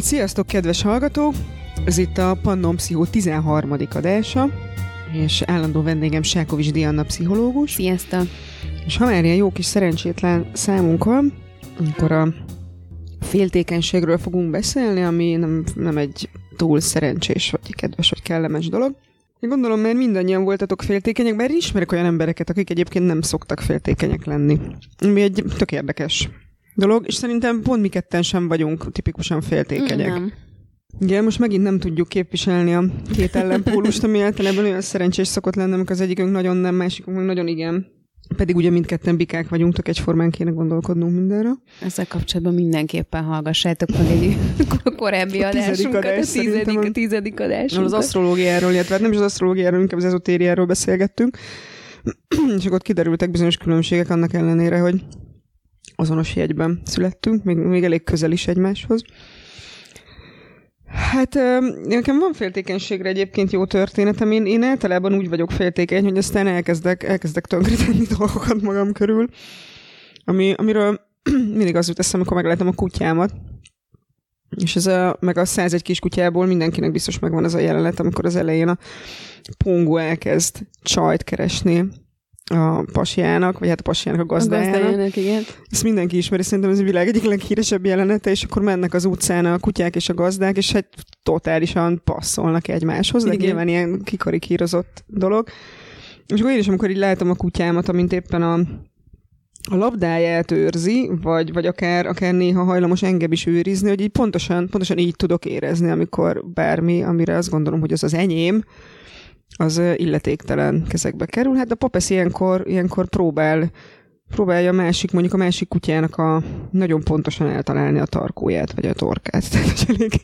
Sziasztok, kedves hallgatók! Ez itt a Pannon Pszichó 13. adása, és állandó vendégem Sákovics Diana pszichológus. Sziasztok! És ha már ilyen jó kis szerencsétlen számunk van, akkor a féltékenységről fogunk beszélni, ami nem, nem egy túl szerencsés, vagy kedves, vagy kellemes dolog. Én gondolom, mert mindannyian voltatok féltékenyek, bár ismerek olyan embereket, akik egyébként nem szoktak féltékenyek lenni. Ami egy tök érdekes dolog, és szerintem pont mi ketten sem vagyunk tipikusan féltékenyek. Nem. Igen, most megint nem tudjuk képviselni a két ellenpólust, ami általában olyan szerencsés szokott lenni, amikor az egyikünk nagyon nem, másikunk meg nagyon igen. Pedig ugye mindketten bikák vagyunk, tök egyformán kéne gondolkodnunk mindenre. Ezzel kapcsolatban mindenképpen hallgassátok meg egy korábbi A adásunkat, adás a tizedik, a- tizedik Az adásunkat. asztrológiáról, illetve hát nem is az asztrológiáról, inkább az ezotériáról beszélgettünk. és akkor kiderültek bizonyos különbségek annak ellenére, hogy azonos jegyben születtünk, még, még elég közel is egymáshoz. Hát nekem van féltékenységre egyébként jó történetem. Én, én általában úgy vagyok féltékeny, hogy aztán elkezdek, elkezdek tönkretenni dolgokat magam körül, ami, amiről mindig az jut eszembe, amikor meglátom a kutyámat. És ez a, meg a 101 kis kutyából mindenkinek biztos megvan ez a jelenet, amikor az elején a pongó elkezd csajt keresni a pasiának, vagy hát a pasiának a a gazdájának. gazdájának, igen. Ezt mindenki ismeri, szerintem ez a világ egyik leghíresebb jelenete, és akkor mennek az utcán a kutyák és a gazdák, és hát totálisan passzolnak egymáshoz, de Igen. nyilván ilyen kikarikírozott dolog. És akkor én is, amikor így látom a kutyámat, amint éppen a, a labdáját őrzi, vagy, vagy akár, akár néha hajlamos engem is őrizni, hogy így pontosan, pontosan így tudok érezni, amikor bármi, amire azt gondolom, hogy az az enyém, az illetéktelen kezekbe kerül. Hát a papesz ilyenkor, ilyenkor próbál próbálja a másik, mondjuk a másik kutyának a nagyon pontosan eltalálni a tarkóját, vagy a torkát. Tehát, hogy elég,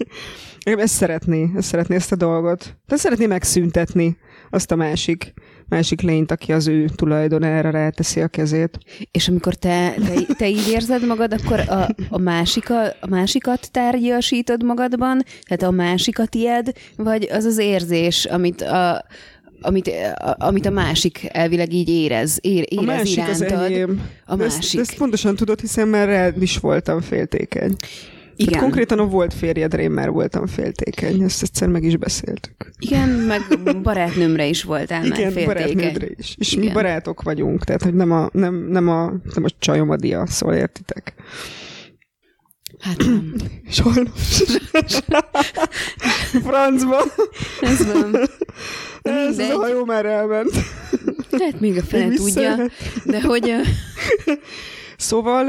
ezt szeretné, ezt szeretné ezt a dolgot. Tehát szeretné megszüntetni azt a másik, másik lényt, aki az ő tulajdonára ráteszi a kezét. És amikor te, te, te így érzed magad, akkor a, a, másika, a másikat tárgyasítod magadban, tehát a másikat tied, vagy az az érzés, amit a, amit, a, amit a másik elvileg így érez, ér, A érez másik az irántad. enyém. A ezt, másik. de ezt pontosan tudod, hiszen már rád is voltam féltékeny. Igen. Tehát konkrétan a volt férjedre én már voltam féltékeny. Ezt egyszer meg is beszéltük. Igen, meg barátnőmre is voltál már Igen, féltékeny. barátnődre is. És mi Igen. barátok vagyunk, tehát hogy nem a, nem, nem a, nem a csajom a dia, szóval értitek. Hát nem. Sajnos. Francba. Ez van. Ez Mindegy. a hajó már elment. Lehet még a fele tudja, de hogy Szóval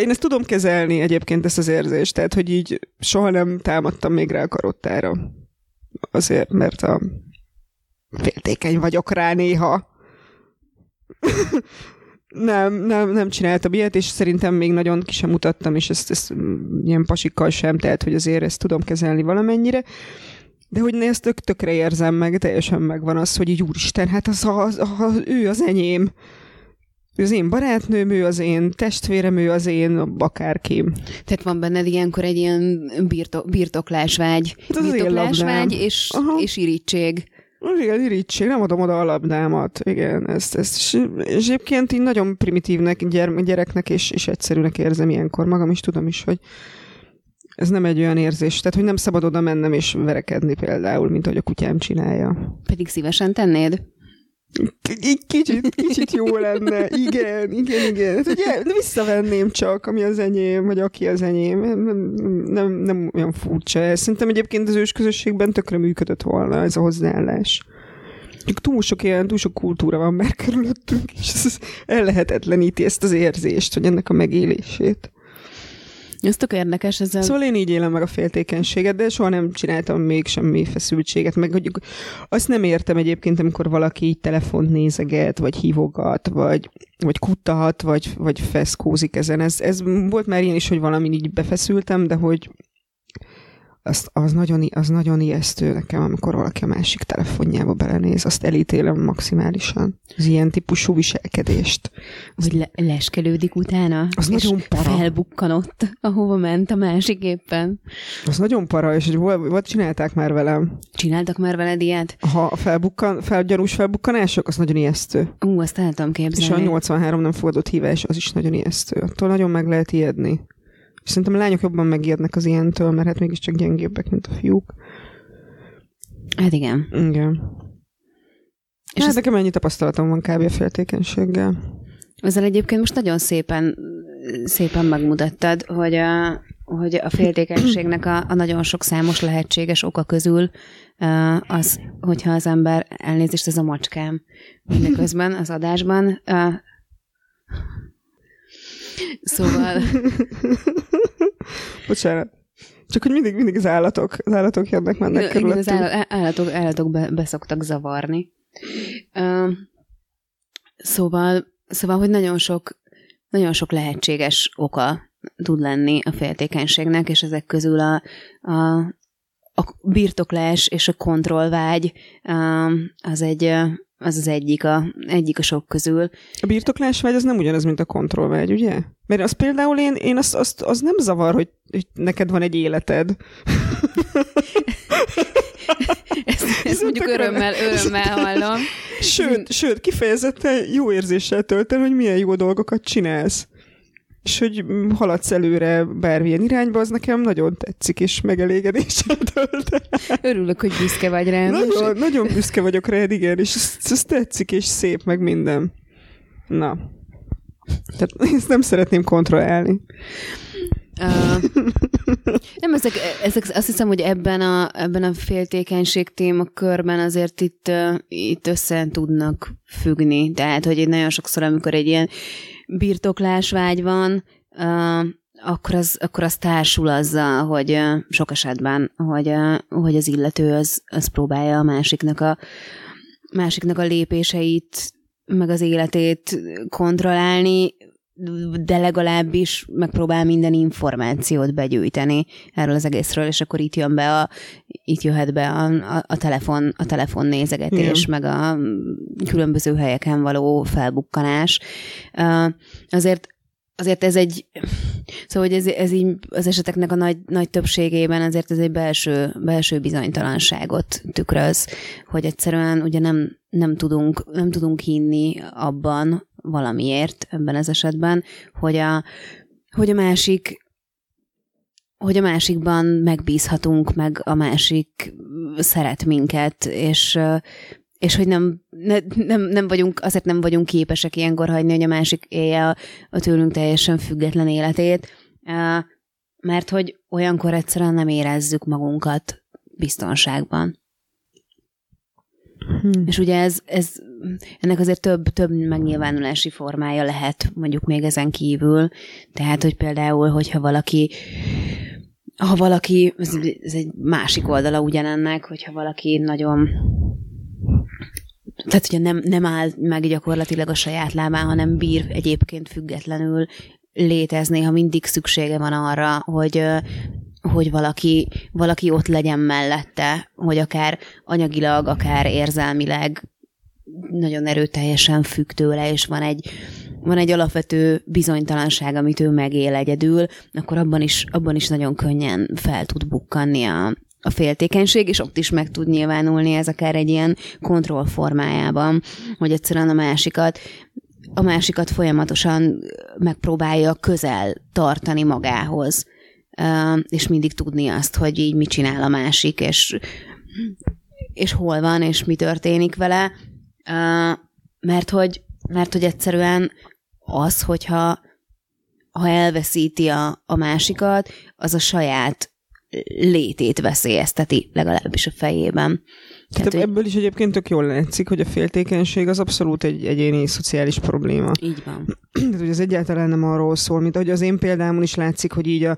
én ezt tudom kezelni egyébként ezt az érzést, tehát hogy így soha nem támadtam még rá a karottára. Azért, mert a féltékeny vagyok rá néha. nem, nem, nem csináltam ilyet, és szerintem még nagyon ki sem mutattam, és ezt, ezt mm, ilyen pasikkal sem, tehát hogy azért ezt tudom kezelni valamennyire. De hogy ne ezt tök, tökre érzem meg, teljesen megvan az, hogy így úristen, hát az, az, az, ő az enyém. Ő az én barátnőm, ő az én testvérem, ő az én akárkim. tehát van benned ilyenkor egy ilyen birtok, birtoklásvágy. Hát az az birtoklásvágy és, Aha. és irítség. Igen, irítség, nem adom oda a labdámat. Igen, ezt, ezt és, és egyébként így nagyon primitívnek, gyere, gyereknek és, és egyszerűnek érzem ilyenkor. Magam is tudom is, hogy ez nem egy olyan érzés. Tehát, hogy nem szabad oda mennem és verekedni például, mint ahogy a kutyám csinálja. Pedig szívesen tennéd. K- kicsit, kicsit jó lenne. Igen, igen, igen. Hát ugye visszavenném csak, ami az enyém, vagy aki az enyém. Nem, nem, nem, olyan furcsa ez. Szerintem egyébként az ős közösségben tökre működött volna ez a hozzáállás. Túl sok ilyen, túl sok kultúra van már körülöttünk, és ez ellehetetleníti ezt az érzést, hogy ennek a megélését. Ez tök érdekes, ez a... Szóval én így élem meg a féltékenységet, de soha nem csináltam még semmi feszültséget, meg hogy azt nem értem egyébként, amikor valaki így telefont nézeget, vagy hívogat, vagy, vagy kuttahat, vagy, vagy feszkózik ezen. Ez, ez volt már ilyen is, hogy valamin így befeszültem, de hogy azt, az, nagyon, az nagyon ijesztő nekem, amikor valaki a másik telefonjába belenéz, azt elítélem maximálisan. Az ilyen típusú viselkedést. Hogy le- leskelődik utána, Az nagyon para. felbukkanott, ahova ment a másik éppen. Az nagyon para, és hogy volt, volt csinálták már velem. Csináltak már veled ilyet? Ha a felbukkan, fel, gyanús felbukkanások, az nagyon ijesztő. Ú, azt el tudom És a képzelni. 83 nem fogadott hívás, az is nagyon ijesztő. Attól nagyon meg lehet ijedni. És szerintem a lányok jobban megijednek az ilyentől, mert hát mégiscsak gyengébbek, mint a fiúk. Hát igen. Igen. És hát ez- nekem ennyi tapasztalatom van kb. a féltékenységgel. Ezzel egyébként most nagyon szépen, szépen megmutattad, hogy a, hogy a féltékenységnek a, a nagyon sok számos lehetséges oka közül az, hogyha az ember, elnézést, ez a macskám mindeközben az adásban, szóval Bocsánat. Csak hogy mindig, mindig az állatok, az állatok jönnek, mennek igen, az körülöttünk. áll- állatok, állatok be, beszoktak zavarni. Uh, szóval, szóval, hogy nagyon sok, nagyon sok lehetséges oka tud lenni a féltékenységnek, és ezek közül a, a, a birtoklás és a kontrollvágy um, az egy az az egyik a, egyik a sok közül. A birtoklásvágy az nem ugyanaz, mint a kontrollvágy, ugye? Mert az például én, én azt, azt, az nem zavar, hogy, hogy neked van egy életed. Ezt, ezt mondjuk örömmel, örömmel hallom. Sőt, sőt, kifejezetten jó érzéssel tölt el, hogy milyen jó dolgokat csinálsz. És hogy mm, haladsz előre bármilyen irányba, az nekem nagyon tetszik, és megelégedéssel tölt. Örülök, hogy büszke vagy rám. Nagyon, nagyon büszke vagyok rád, igen, és ez, ez tetszik, és szép, meg minden. Na. Tehát ezt nem szeretném kontrollálni. Uh, nem, ezek, ezek, azt hiszem, hogy ebben a, ebben a féltékenység témakörben azért itt, itt össze tudnak függni. Tehát, hogy nagyon sokszor, amikor egy ilyen birtoklásvágy van, akkor az, akkor az társul azzal, hogy sok esetben, hogy, hogy az illető az, az próbálja a másiknak a, másiknak a lépéseit, meg az életét kontrollálni, de legalábbis megpróbál minden információt begyűjteni erről az egészről, és akkor itt jön be a, itt jöhet be a, a, a telefon, a telefon nézegetés, Igen. meg a különböző helyeken való felbukkanás. Azért azért ez egy, szóval hogy ez, ez így az eseteknek a nagy, nagy többségében azért ez egy belső, belső bizonytalanságot tükröz, hogy egyszerűen ugye nem, nem, tudunk, nem tudunk hinni abban valamiért ebben az esetben, hogy a, hogy a másik hogy a másikban megbízhatunk, meg a másik szeret minket, és, és hogy nem, ne, nem, nem vagyunk, azért nem vagyunk képesek ilyenkor hagyni, hogy a másik élje a, a tőlünk teljesen független életét, mert hogy olyankor egyszerűen nem érezzük magunkat biztonságban. Hm. És ugye ez, ez ennek azért több, több megnyilvánulási formája lehet mondjuk még ezen kívül. Tehát, hogy például, hogyha valaki ha valaki, ez, ez egy másik oldala ugyanennek, hogyha valaki nagyon tehát ugye nem, nem áll meg gyakorlatilag a saját lábán, hanem bír egyébként függetlenül létezni, ha mindig szüksége van arra, hogy hogy valaki, valaki ott legyen mellette, hogy akár anyagilag, akár érzelmileg nagyon erőteljesen függ tőle, és van egy, van egy alapvető bizonytalanság, amit ő megél egyedül, akkor abban is, abban is nagyon könnyen fel tud bukkanni a, a féltékenység, és ott is meg tud nyilvánulni ez akár egy ilyen kontroll formájában, hogy egyszerűen a másikat a másikat folyamatosan megpróbálja közel tartani magához, és mindig tudni azt, hogy így mit csinál a másik, és, és hol van, és mi történik vele, mert hogy, mert hogy egyszerűen az, hogyha ha elveszíti a, a másikat, az a saját létét veszélyezteti, legalábbis a fejében. Tehát, Tehát ebből is egyébként tök jól látszik, hogy a féltékenység az abszolút egy egyéni szociális probléma. Így van. Tehát, hogy az egyáltalán nem arról szól, mint ahogy az én példámon is látszik, hogy így a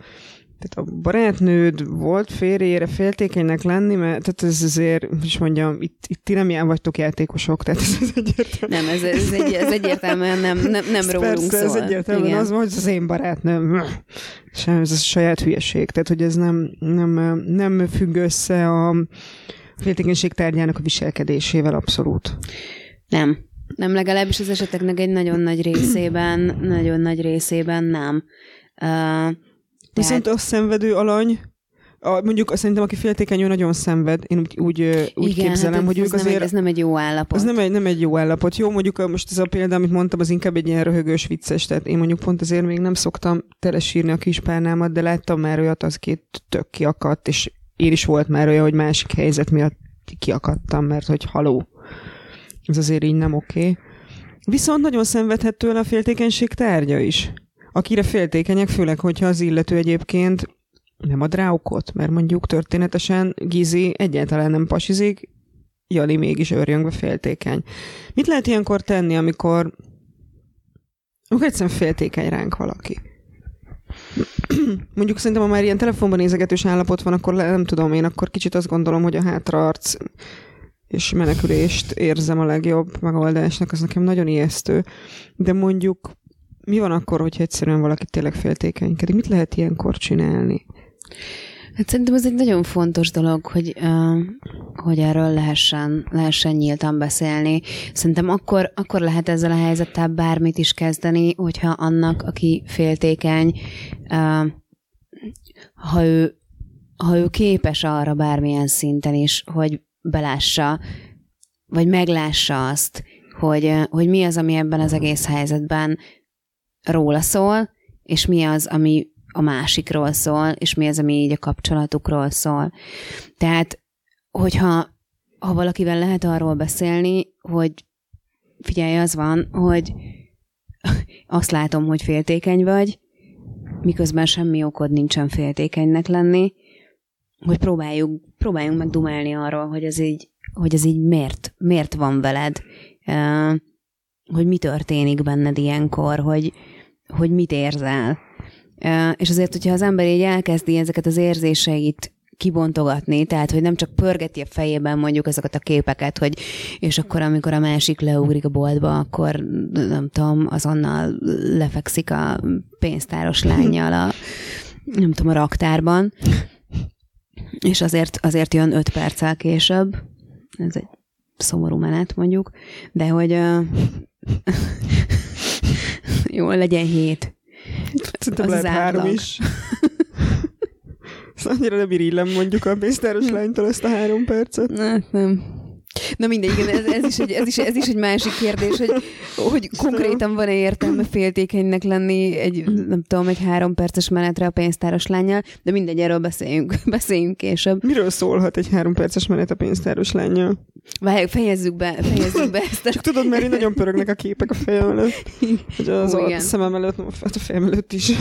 tehát a barátnőd volt férjére féltékenynek lenni, mert tehát ez azért, is mondjam, itt, itt ti nem jár vagytok játékosok, tehát ez, ez egyértelmű. Nem, ez, ez, egy, ez egyértelműen nem, nem, nem ez rólunk persze, szól. ez egyértelműen Igen. az van, hogy az én barátnőm. Sem, ez a saját hülyeség. Tehát, hogy ez nem, nem, nem függ össze a féltékenység tárgyának a viselkedésével abszolút. Nem. Nem, legalábbis az eseteknek egy nagyon nagy részében, nagyon nagy részében nem. Uh, Viszont a szenvedő alany, a, mondjuk szerintem, aki féltékeny, ő nagyon szenved. Én úgy, úgy, úgy Igen, képzelem, hát hogy ez ők nem azért... Egy, ez nem egy jó állapot. Az nem egy, nem egy jó állapot. Jó, mondjuk most ez a példa, amit mondtam, az inkább egy ilyen röhögős vicces, tehát én mondjuk pont azért még nem szoktam telesírni a kispárnámat, de láttam már olyat, az két tök kiakadt, és én is volt már olyan, hogy másik helyzet miatt kiakadtam, mert hogy haló. Ez azért így nem oké. Okay. Viszont nagyon szenvedhet tőle a féltékenység tárgya is. Akire féltékenyek, főleg, hogyha az illető egyébként nem ad rá okot, mert mondjuk történetesen Gizi egyáltalán nem pasizik, Jani mégis örjöngve féltékeny. Mit lehet ilyenkor tenni, amikor, amikor egyszerűen féltékeny ránk valaki? mondjuk szerintem, ha már ilyen telefonban nézegetős állapot van, akkor nem tudom én, akkor kicsit azt gondolom, hogy a hátraarc és menekülést érzem a legjobb megoldásnak, az nekem nagyon ijesztő. De mondjuk mi van akkor, hogyha egyszerűen valaki tényleg féltékenykedik? Mit lehet ilyenkor csinálni? Hát szerintem ez egy nagyon fontos dolog, hogy, hogy erről lehessen, lehessen nyíltan beszélni. Szerintem akkor, akkor lehet ezzel a helyzettel bármit is kezdeni, hogyha annak, aki féltékeny, ha ő, ha ő képes arra bármilyen szinten is, hogy belássa, vagy meglássa azt, hogy, hogy mi az, ami ebben az egész helyzetben róla szól, és mi az, ami a másikról szól, és mi az, ami így a kapcsolatukról szól. Tehát, hogyha ha valakivel lehet arról beszélni, hogy figyelj, az van, hogy azt látom, hogy féltékeny vagy, miközben semmi okod nincsen féltékenynek lenni, hogy próbáljuk, próbáljunk meg dumálni arról, hogy ez így, hogy ez így miért, miért van veled, hogy mi történik benned ilyenkor, hogy, hogy mit érzel. És azért, hogyha az ember így elkezdi ezeket az érzéseit kibontogatni, tehát, hogy nem csak pörgeti a fejében mondjuk ezeket a képeket, hogy és akkor, amikor a másik leugrik a boltba, akkor nem tudom, azonnal lefekszik a pénztáros lányjal a nem tudom, a raktárban, és azért, azért jön öt perccel később. Ez egy szomorú menet, mondjuk, de hogy jó, legyen hét. Szerintem lehet három is. Szóval annyira nem irillem mondjuk a pénztáros lánytól ezt a három percet. Ne, nem. Na mindegy, igen, ez, ez, is egy, ez, is, ez is egy másik kérdés, hogy, hogy konkrétan van-e értelme féltékenynek lenni egy, nem tudom, egy három perces menetre a pénztáros lányjal, de mindegy, erről beszéljünk, beszéljünk később. Miről szólhat egy három perces menet a pénztáros lányjal? Várjuk, fejezzük be, fejezzük be ezt. Csak tudod, mert nagyon pörögnek a képek a fejem előtt. Hogy az Ó, a szemem előtt, hát a fejem előtt is.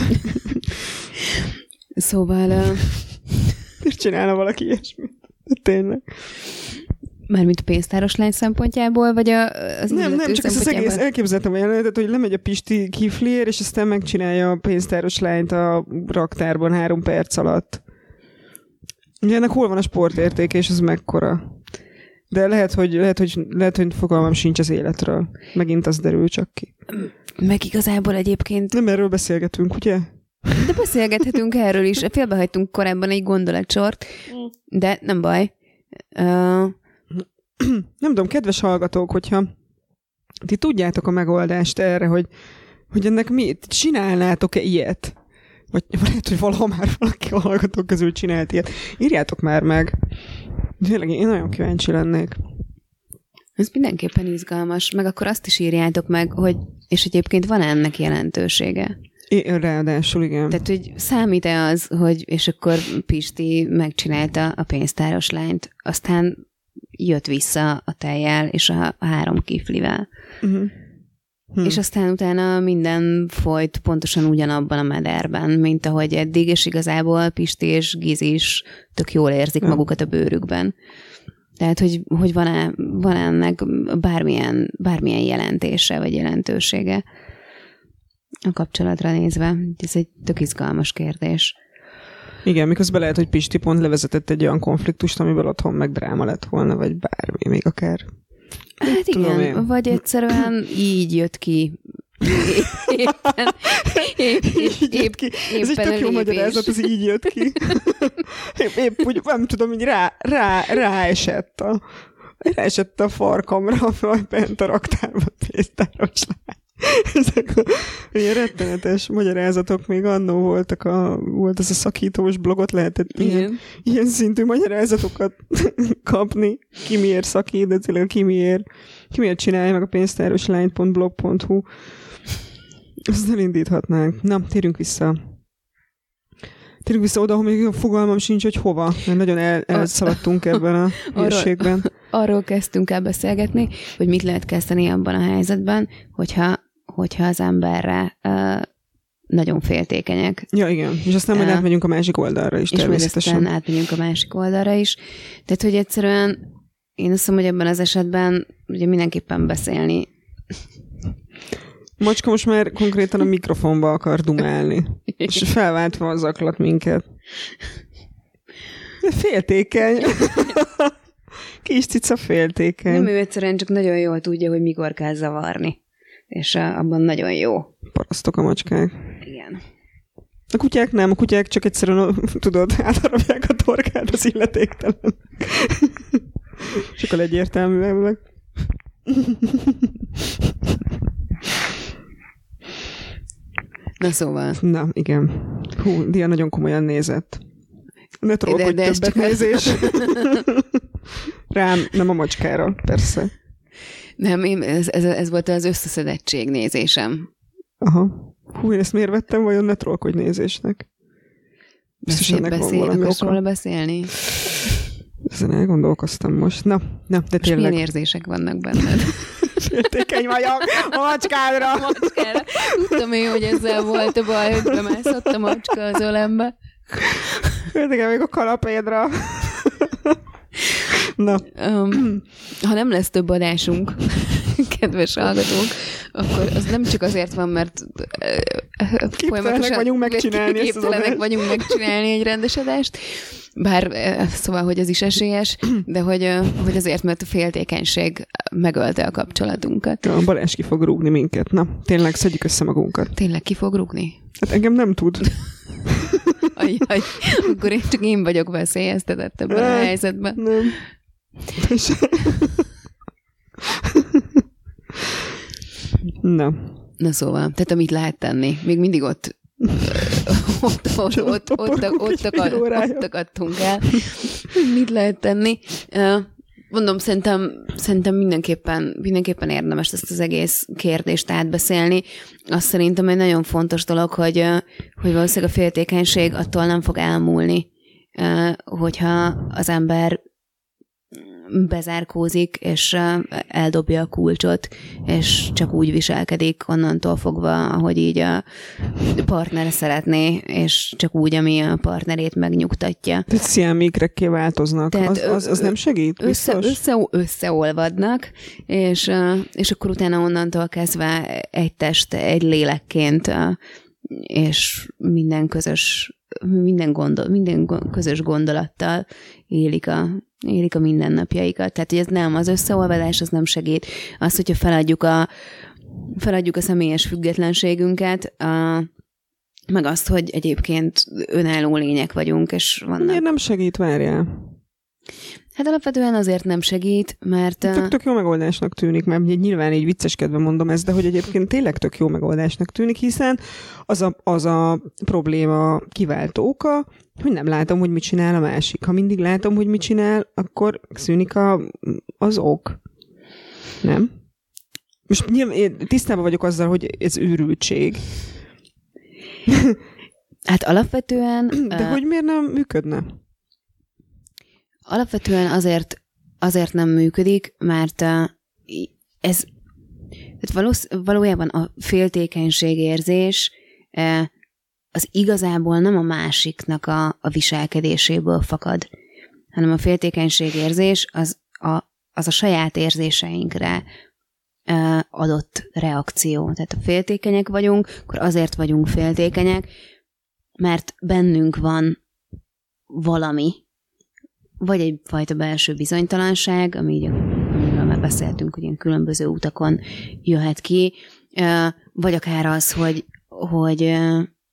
Szóval... Uh... Miért csinálna valaki ilyesmit? Tényleg. Mármint a pénztáros lány szempontjából, vagy a, az Nem, nem, csak ezt az egész elképzeltem a jelenetet, hogy lemegy a Pisti kiflier, és aztán megcsinálja a pénztáros lányt a raktárban három perc alatt. Ugye ennek hol van a sportértéke, és ez mekkora? De lehet, hogy, lehet, hogy, lehet, hogy fogalmam sincs az életről. Megint az derül csak ki. Meg igazából egyébként... Nem erről beszélgetünk, ugye? De beszélgethetünk erről is. Félbehagytunk korábban egy gondolatsort, de nem baj. Uh, nem tudom, kedves hallgatók, hogyha ti tudjátok a megoldást erre, hogy, hogy ennek mi, csinálnátok-e ilyet? Vagy lehet, hogy valaha már valaki a hallgatók közül csinált ilyet. Írjátok már meg. Tényleg, én nagyon kíváncsi lennék. Ez mindenképpen izgalmas, meg akkor azt is írjátok meg, hogy és egyébként van ennek jelentősége? É, ráadásul, igen. Tehát, hogy számít-e az, hogy és akkor Pisti megcsinálta a pénztáros lányt, aztán jött vissza a tejjel és a, a három kiflivel. Uh-huh. Hmm. És aztán utána minden folyt pontosan ugyanabban a mederben, mint ahogy eddig, és igazából Pisti és Giz is tök jól érzik hmm. magukat a bőrükben. Tehát, hogy, hogy van-e, van ennek bármilyen, bármilyen jelentése vagy jelentősége a kapcsolatra nézve. Ez egy tök izgalmas kérdés. Igen, miközben lehet, hogy Pisti pont levezetett egy olyan konfliktust, amiből otthon meg dráma lett volna, vagy bármi, még akár. Hát igen, én. vagy egyszerűen így jött ki éppen, épp, épp, épp, ki. Ez egy tök jó magyarázat, ez így jött ki. épp, épp úgy, nem tudom, hogy rá, rá, ráesett a, ráesett a farkamra, vagy bent a raktárba pénztáros lány. Ezek a ilyen rettenetes magyarázatok még annó voltak, a, volt ez a szakítós blogot, lehetett ilyen, Igen. ilyen szintű magyarázatokat kapni, ki miért szakít, de tényleg ki miért, ki miért csinálja meg a pénztáros lány.blog.hu. Azt elindíthatnánk. Na, térjünk vissza. Térjünk vissza oda, ahol még fogalmam sincs, hogy hova, mert nagyon el, elszaladtunk ebben a Arról- hírségben. Arról kezdtünk el beszélgetni, hogy mit lehet kezdeni abban a helyzetben, hogyha, hogyha az emberre uh, nagyon féltékenyek. Ja, igen. És aztán majd Ja. átmegyünk a másik oldalra is És természetesen. aztán átmegyünk a másik oldalra is. Tehát, hogy egyszerűen én azt mondom, hogy ebben az esetben ugye mindenképpen beszélni. Macska most már konkrétan a mikrofonba akar dumálni. És felváltva zaklat minket. Féltékeny. Kis cica féltékeny. Nem ő egyszerűen csak nagyon jól tudja, hogy mikor kell zavarni. És abban nagyon jó. Parasztok a macskák. Igen. A kutyák nem, a kutyák csak egyszerűen, tudod, átharapják a torkát az illetéktelen. Sokkal egyértelműebbek. Na szóval. Na, igen. Hú, Dia nagyon komolyan nézett. Ne trollkodj többet nézés. Rám, nem a macskára, persze. Nem, én, ez, ez, ez volt az összeszedettség nézésem. Aha. Hú, én ezt miért vettem, vajon ne trollkodj nézésnek? Biztos Beszél, ennek van beszél, valami akarsz róla beszélni? Ezen elgondolkoztam most. Na, na, de És milyen tényleg érzések vannak benned? féltékeny vagyok a macskádra. macskára. Tudtam én, hogy ezzel volt a baj, hogy bemászott a macska az ölembe. Féltékeny vagyok a kalapédra. Na, Um, ha nem lesz több adásunk, kedves hallgatók, akkor az nem csak azért van, mert folyamatosan vagyunk megcsinálni képtelenek vagyunk megcsinálni egy rendes adást, bár szóval, hogy ez is esélyes, de hogy, hogy azért, mert a féltékenység megölte a kapcsolatunkat. a Balázs ki fog rúgni minket. Na, tényleg szedjük össze magunkat. Tényleg ki fog rúgni? Hát engem nem tud. Ajaj, akkor én csak én vagyok veszélyeztetett ebben a helyzetben. Nem. Na, Na szóval, tehát amit lehet tenni, még mindig ott ott, ott, ott, ott, ott, ott, órája. ott akadtunk el. Hogy Mit lehet tenni? Mondom, szerintem, szerintem mindenképpen, mindenképpen érdemes ezt az egész kérdést átbeszélni. Azt szerintem egy nagyon fontos dolog, hogy, hogy valószínűleg a féltékenység attól nem fog elmúlni, hogyha az ember bezárkózik, és eldobja a kulcsot, és csak úgy viselkedik onnantól fogva, ahogy így a partnere szeretné, és csak úgy, ami a partnerét megnyugtatja. tehát sziámikrekké változnak. Tehát Az, az, az nem segít? Össze, Biztos? össze, összeolvadnak, és, és akkor utána onnantól kezdve egy test, egy lélekként, és minden közös, minden, gondol, minden közös gondolattal élik a, élik a mindennapjaikat. Tehát, hogy ez nem, az összeolvadás az nem segít. Az, hogyha feladjuk a, feladjuk a személyes függetlenségünket, a, meg azt, hogy egyébként önálló lények vagyunk, és vannak. Miért nem segít, várjál? Hát alapvetően azért nem segít, mert... Tök, tök jó megoldásnak tűnik, mert nyilván így vicceskedve mondom ezt, de hogy egyébként tényleg tök jó megoldásnak tűnik, hiszen az a, az a probléma kiváltó oka, hogy nem látom, hogy mit csinál a másik. Ha mindig látom, hogy mit csinál, akkor szűnik a, az ok. Nem? Most nyilván én tisztában vagyok azzal, hogy ez őrültség, Hát alapvetően... de ö, hogy miért nem működne? Alapvetően azért, azért nem működik, mert ez tehát valósz, valójában a féltékenységérzés az igazából nem a másiknak a, a viselkedéséből fakad, hanem a féltékenységérzés az a, az a saját érzéseinkre adott reakció. Tehát ha féltékenyek vagyunk, akkor azért vagyunk féltékenyek, mert bennünk van valami, vagy egyfajta belső bizonytalanság, ami így, amiről már beszéltünk, hogy ilyen különböző utakon jöhet ki, vagy akár az, hogy, hogy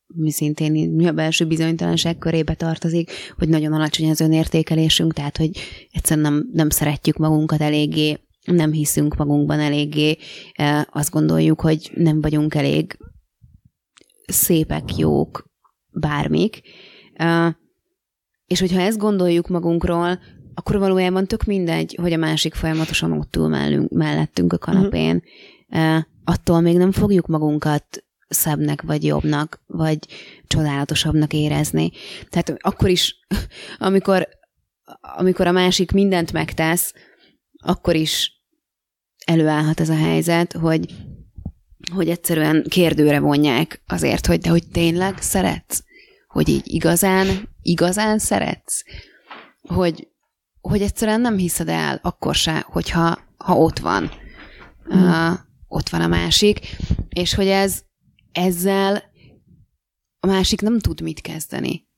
mi szintén mi a belső bizonytalanság körébe tartozik, hogy nagyon alacsony az önértékelésünk, tehát hogy egyszerűen nem, nem szeretjük magunkat eléggé nem hiszünk magunkban eléggé, azt gondoljuk, hogy nem vagyunk elég szépek, jók, bármik. És hogyha ezt gondoljuk magunkról, akkor valójában tök mindegy, hogy a másik folyamatosan ott ül mellünk, mellettünk a kanapén. Uh-huh. Attól még nem fogjuk magunkat szebbnek, vagy jobbnak, vagy csodálatosabbnak érezni. Tehát akkor is, amikor, amikor a másik mindent megtesz, akkor is előállhat ez a helyzet, hogy, hogy egyszerűen kérdőre vonják azért, hogy de hogy tényleg szeretsz? Hogy így igazán, igazán szeretsz? Hogy, hogy egyszerűen nem hiszed el akkor se, hogyha ha ott van. Hmm. Uh, ott van a másik, és hogy ez ezzel a másik nem tud mit kezdeni.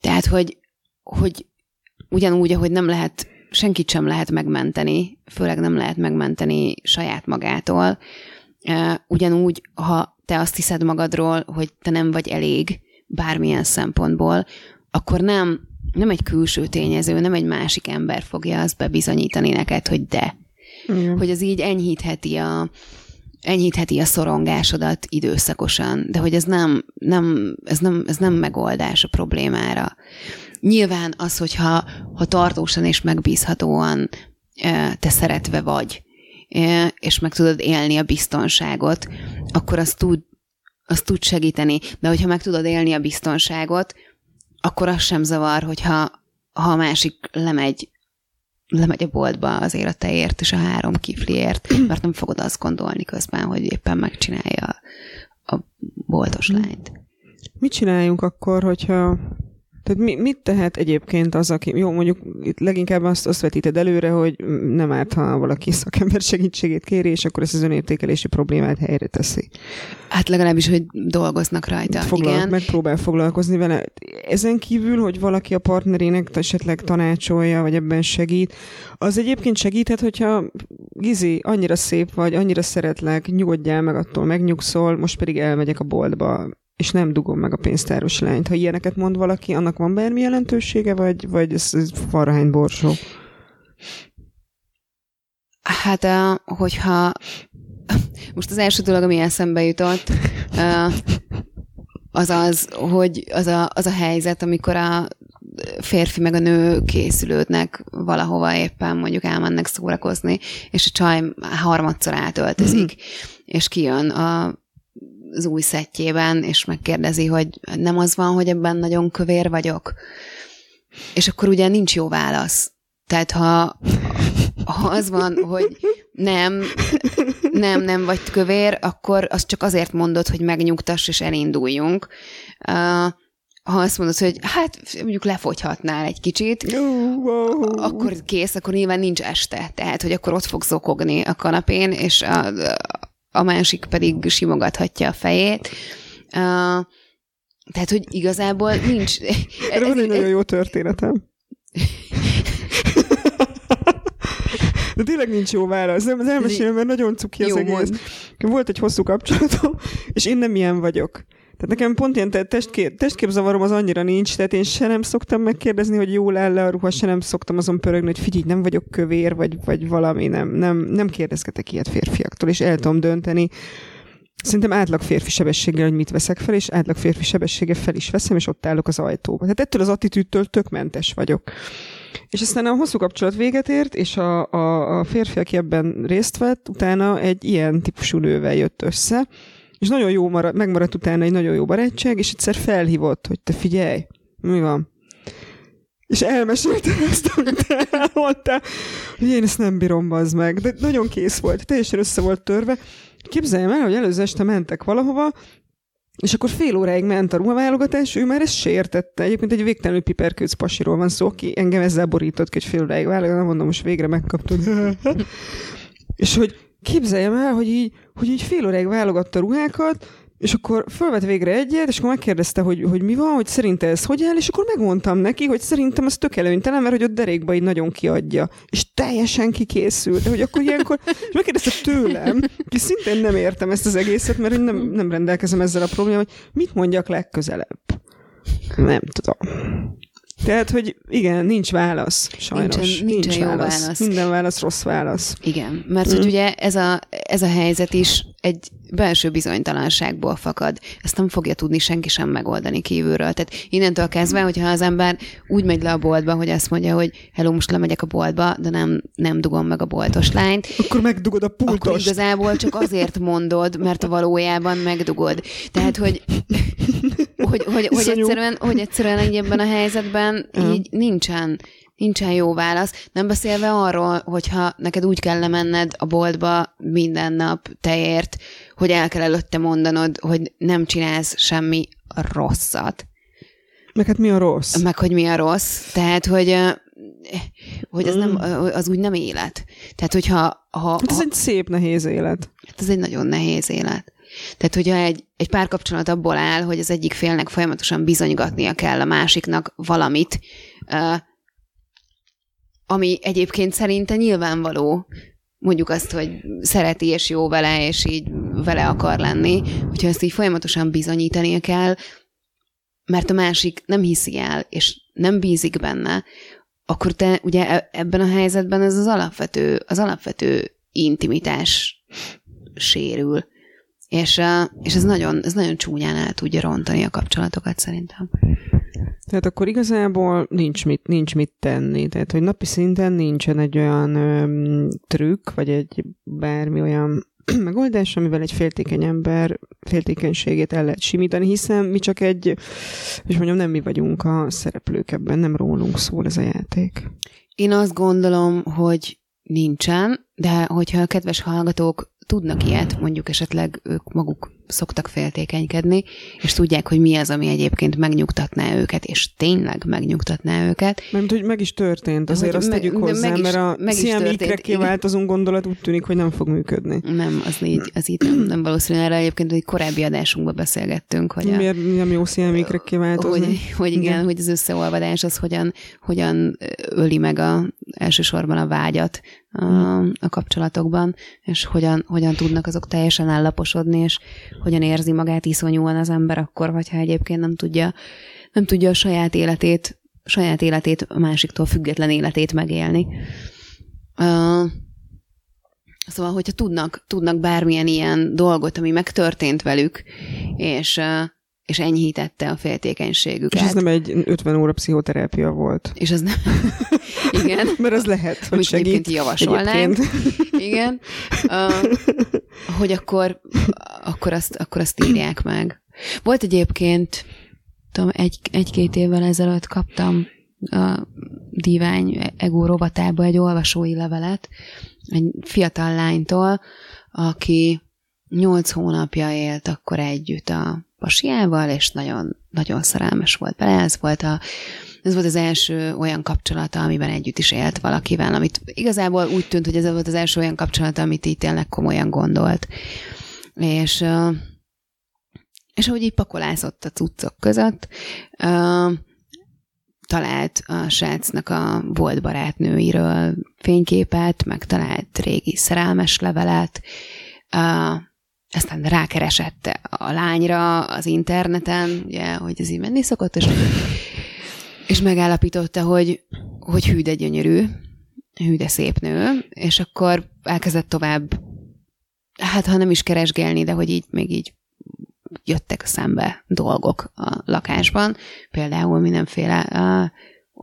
Tehát, hogy, hogy ugyanúgy, ahogy nem lehet, senkit sem lehet megmenteni, főleg nem lehet megmenteni saját magától, ugyanúgy, ha te azt hiszed magadról, hogy te nem vagy elég bármilyen szempontból, akkor nem, nem egy külső tényező, nem egy másik ember fogja azt bebizonyítani neked, hogy de. Igen. Hogy az így enyhítheti a, enyhítheti a szorongásodat időszakosan, de hogy ez nem, nem, ez nem, ez nem megoldás a problémára. Nyilván az, hogyha ha tartósan és megbízhatóan te szeretve vagy, és meg tudod élni a biztonságot, akkor az tud, az tud segíteni. De hogyha meg tudod élni a biztonságot, akkor az sem zavar, hogyha ha a másik lemegy lemegy a boltba azért a teért és a három kifliért, mert nem fogod azt gondolni közben, hogy éppen megcsinálja a boltos lányt. Mit csináljunk akkor, hogyha tehát mi, mit tehet egyébként az, aki, jó, mondjuk itt leginkább azt, azt vetíted előre, hogy nem árt, ha valaki szakember segítségét kéri, és akkor ezt az önértékelési problémát helyre teszi. Hát legalábbis, hogy dolgoznak rajta. Foglal, igen. Megpróbál foglalkozni vele. Ezen kívül, hogy valaki a partnerének esetleg tanácsolja, vagy ebben segít, az egyébként segíthet, hogyha Gizi, annyira szép vagy, annyira szeretlek, nyugodjál meg attól, megnyugszol, most pedig elmegyek a boltba, és nem dugom meg a pénztáros lányt. Ha ilyeneket mond valaki, annak van bármi jelentősége, vagy, vagy ez, ez farhány borsó? Hát, hogyha most az első dolog, ami eszembe jutott, az az, hogy az a, az a helyzet, amikor a férfi meg a nő készülődnek valahova éppen mondjuk elmennek szórakozni, és a csaj harmadszor átöltözik, mm. és kijön a az új szettjében, és megkérdezi, hogy nem az van, hogy ebben nagyon kövér vagyok. És akkor ugye nincs jó válasz. Tehát ha, ha az van, hogy nem, nem, nem vagy kövér, akkor azt csak azért mondod, hogy megnyugtass és elinduljunk. Uh, ha azt mondod, hogy hát mondjuk lefogyhatnál egy kicsit, akkor kész, akkor nyilván nincs este. Tehát, hogy akkor ott fog zokogni a kanapén, és a, a másik pedig simogathatja a fejét. Uh, tehát, hogy igazából nincs... Erre van egy nagyon jó történetem. De tényleg nincs jó válasz. Nem, az elmesélem, mert nagyon cuki az jó, egész. Mond. Volt egy hosszú kapcsolatom, és én nem ilyen vagyok. Tehát nekem pont ilyen testkép, testképzavarom az annyira nincs, tehát én se nem szoktam megkérdezni, hogy jól áll a ruha, se nem szoktam azon pörögni, hogy figyelj, nem vagyok kövér, vagy, vagy valami, nem, nem, nem kérdezgetek ilyet férfiaktól, és el tudom dönteni, Szerintem átlag férfi sebességgel, hogy mit veszek fel, és átlag férfi sebességgel fel is veszem, és ott állok az ajtóba. Tehát ettől az attitűdtől tök mentes vagyok. És aztán a hosszú kapcsolat véget ért, és a, a, a férfi, aki ebben részt vett, utána egy ilyen típusú nővel jött össze, és nagyon jó marad, megmaradt utána egy nagyon jó barátság, és egyszer felhívott, hogy te figyelj, mi van? És elmesélte ezt, amit elmondta, hogy én ezt nem bírom, bazd meg. De nagyon kész volt, teljesen össze volt törve. Képzeljem el, hogy előző este mentek valahova, és akkor fél óráig ment a ruhaválogatás, ő már ezt sértette. Egyébként egy végtelenül piperkőc pasiról van szó, aki engem ezzel borított, hogy fél óráig válogatom, mondom, most végre megkaptad. és hogy képzeljem el, hogy így, hogy így fél óráig válogatta a ruhákat, és akkor fölvett végre egyet, és akkor megkérdezte, hogy, hogy mi van, hogy szerinte ez hogy áll, és akkor megmondtam neki, hogy szerintem ez tök előnytelen, mert hogy ott derékba így nagyon kiadja. És teljesen kikészült. Hogy akkor ilyenkor, és megkérdezte tőlem, ki szintén nem értem ezt az egészet, mert én nem, nem rendelkezem ezzel a problémával, hogy mit mondjak legközelebb. Nem tudom. Tehát, hogy igen, nincs válasz, sajnos. Nincsen- nincsen jó válasz. Minden válasz rossz válasz. Igen, mert hogy ugye ez a, ez a helyzet is egy belső bizonytalanságból fakad. Ezt nem fogja tudni senki sem megoldani kívülről. Tehát innentől kezdve, hogyha az ember úgy megy le a boltba, hogy azt mondja, hogy hello, most lemegyek a boltba, de nem, nem dugom meg a boltos lányt, Akkor megdugod a akkor pultost. igazából csak azért mondod, mert valójában megdugod. Tehát, hogy, hogy, hogy, hogy, Iszonyú. egyszerűen, hogy egyszerűen így ebben a helyzetben így nincsen, nincsen jó válasz. Nem beszélve arról, hogyha neked úgy kell lemenned a boltba minden nap teért, hogy el kell előtte mondanod, hogy nem csinálsz semmi rosszat Meg hát mi a rossz? meg hogy mi a rossz. Tehát, hogy, hogy az, nem, Mm. az úgy nem élet. Tehát, hogyha ha, Hát ez ha, egy szép, nehéz élet. hát ez egy nagyon nehéz élet. Tehát, hogyha egy, egy párkapcsolat abból áll, hogy az egyik félnek folyamatosan bizonygatnia kell a másiknak valamit, ami egyébként szerinte nyilvánvaló, mondjuk azt, hogy szereti és jó vele, és így vele akar lenni, hogyha ezt így folyamatosan bizonyítania kell, mert a másik nem hiszi el, és nem bízik benne, akkor te ugye e- ebben a helyzetben ez az alapvető, az alapvető intimitás sérül. És, és ez nagyon, ez nagyon csúnyán el tudja rontani a kapcsolatokat szerintem. Tehát akkor igazából nincs mit, nincs mit tenni. Tehát, hogy napi szinten nincsen egy olyan öm, trükk, vagy egy bármi olyan megoldás, amivel egy féltékeny ember féltékenységét el lehet simítani, hiszen mi csak egy, és mondjam, nem mi vagyunk a szereplők ebben, nem rólunk szól ez a játék. Én azt gondolom, hogy nincsen, de hogyha a kedves hallgatók tudnak ilyet, mondjuk esetleg ők maguk szoktak féltékenykedni, és tudják, hogy mi az, ami egyébként megnyugtatná őket, és tényleg megnyugtatná őket. Mert hogy meg is történt, azért Hogy azt meg- tegyük hozzá, meg is- mert a meg is Siam történt, ikrekké igen. változunk gondolat úgy tűnik, hogy nem fog működni. Nem, az így, az így nem, nem valószínű. Erre egyébként egy korábbi adásunkban beszélgettünk, hogy, a, Miért nem jó Siam ikrekké változni? hogy, hogy igen, Igen. hogy az összeolvadás az hogyan, hogyan öli meg a, elsősorban a vágyat a, a kapcsolatokban, és hogyan, hogyan tudnak azok teljesen ellaposodni, és hogyan érzi magát iszonyúan az ember akkor, hogyha egyébként nem tudja, nem tudja a saját életét, saját életét, a másiktól független életét megélni. Uh, Szóval, hogyha tudnak, tudnak bármilyen ilyen dolgot, ami megtörtént velük, és, uh, és enyhítette a féltékenységüket. És ez nem egy 50 óra pszichoterápia volt. És az nem... Igen. Mert az lehet, hogy Amit egyébként segít. Egyébként. Igen. Uh, hogy akkor, akkor, azt, akkor azt írják meg. Volt egyébként, tudom, egy, egy-két évvel ezelőtt kaptam a Divány Ego rovatába egy olvasói levelet egy fiatal lánytól, aki nyolc hónapja élt akkor együtt a pasiával, és nagyon, nagyon szerelmes volt bele. Ez volt, a, ez volt az első olyan kapcsolata, amiben együtt is élt valakivel, amit igazából úgy tűnt, hogy ez volt az első olyan kapcsolata, amit így tényleg komolyan gondolt. És, és ahogy így pakolászott a cuccok között, talált a srácnak a volt barátnőiről fényképet, meg talált régi szerelmes levelet, aztán rákeresett a lányra az interneten, ugye, hogy ez így menni szokott, és, és megállapította, hogy, hogy hű de gyönyörű, hű de szép nő, és akkor elkezdett tovább, hát ha nem is keresgélni, de hogy így még így jöttek szembe dolgok a lakásban, például mindenféle uh,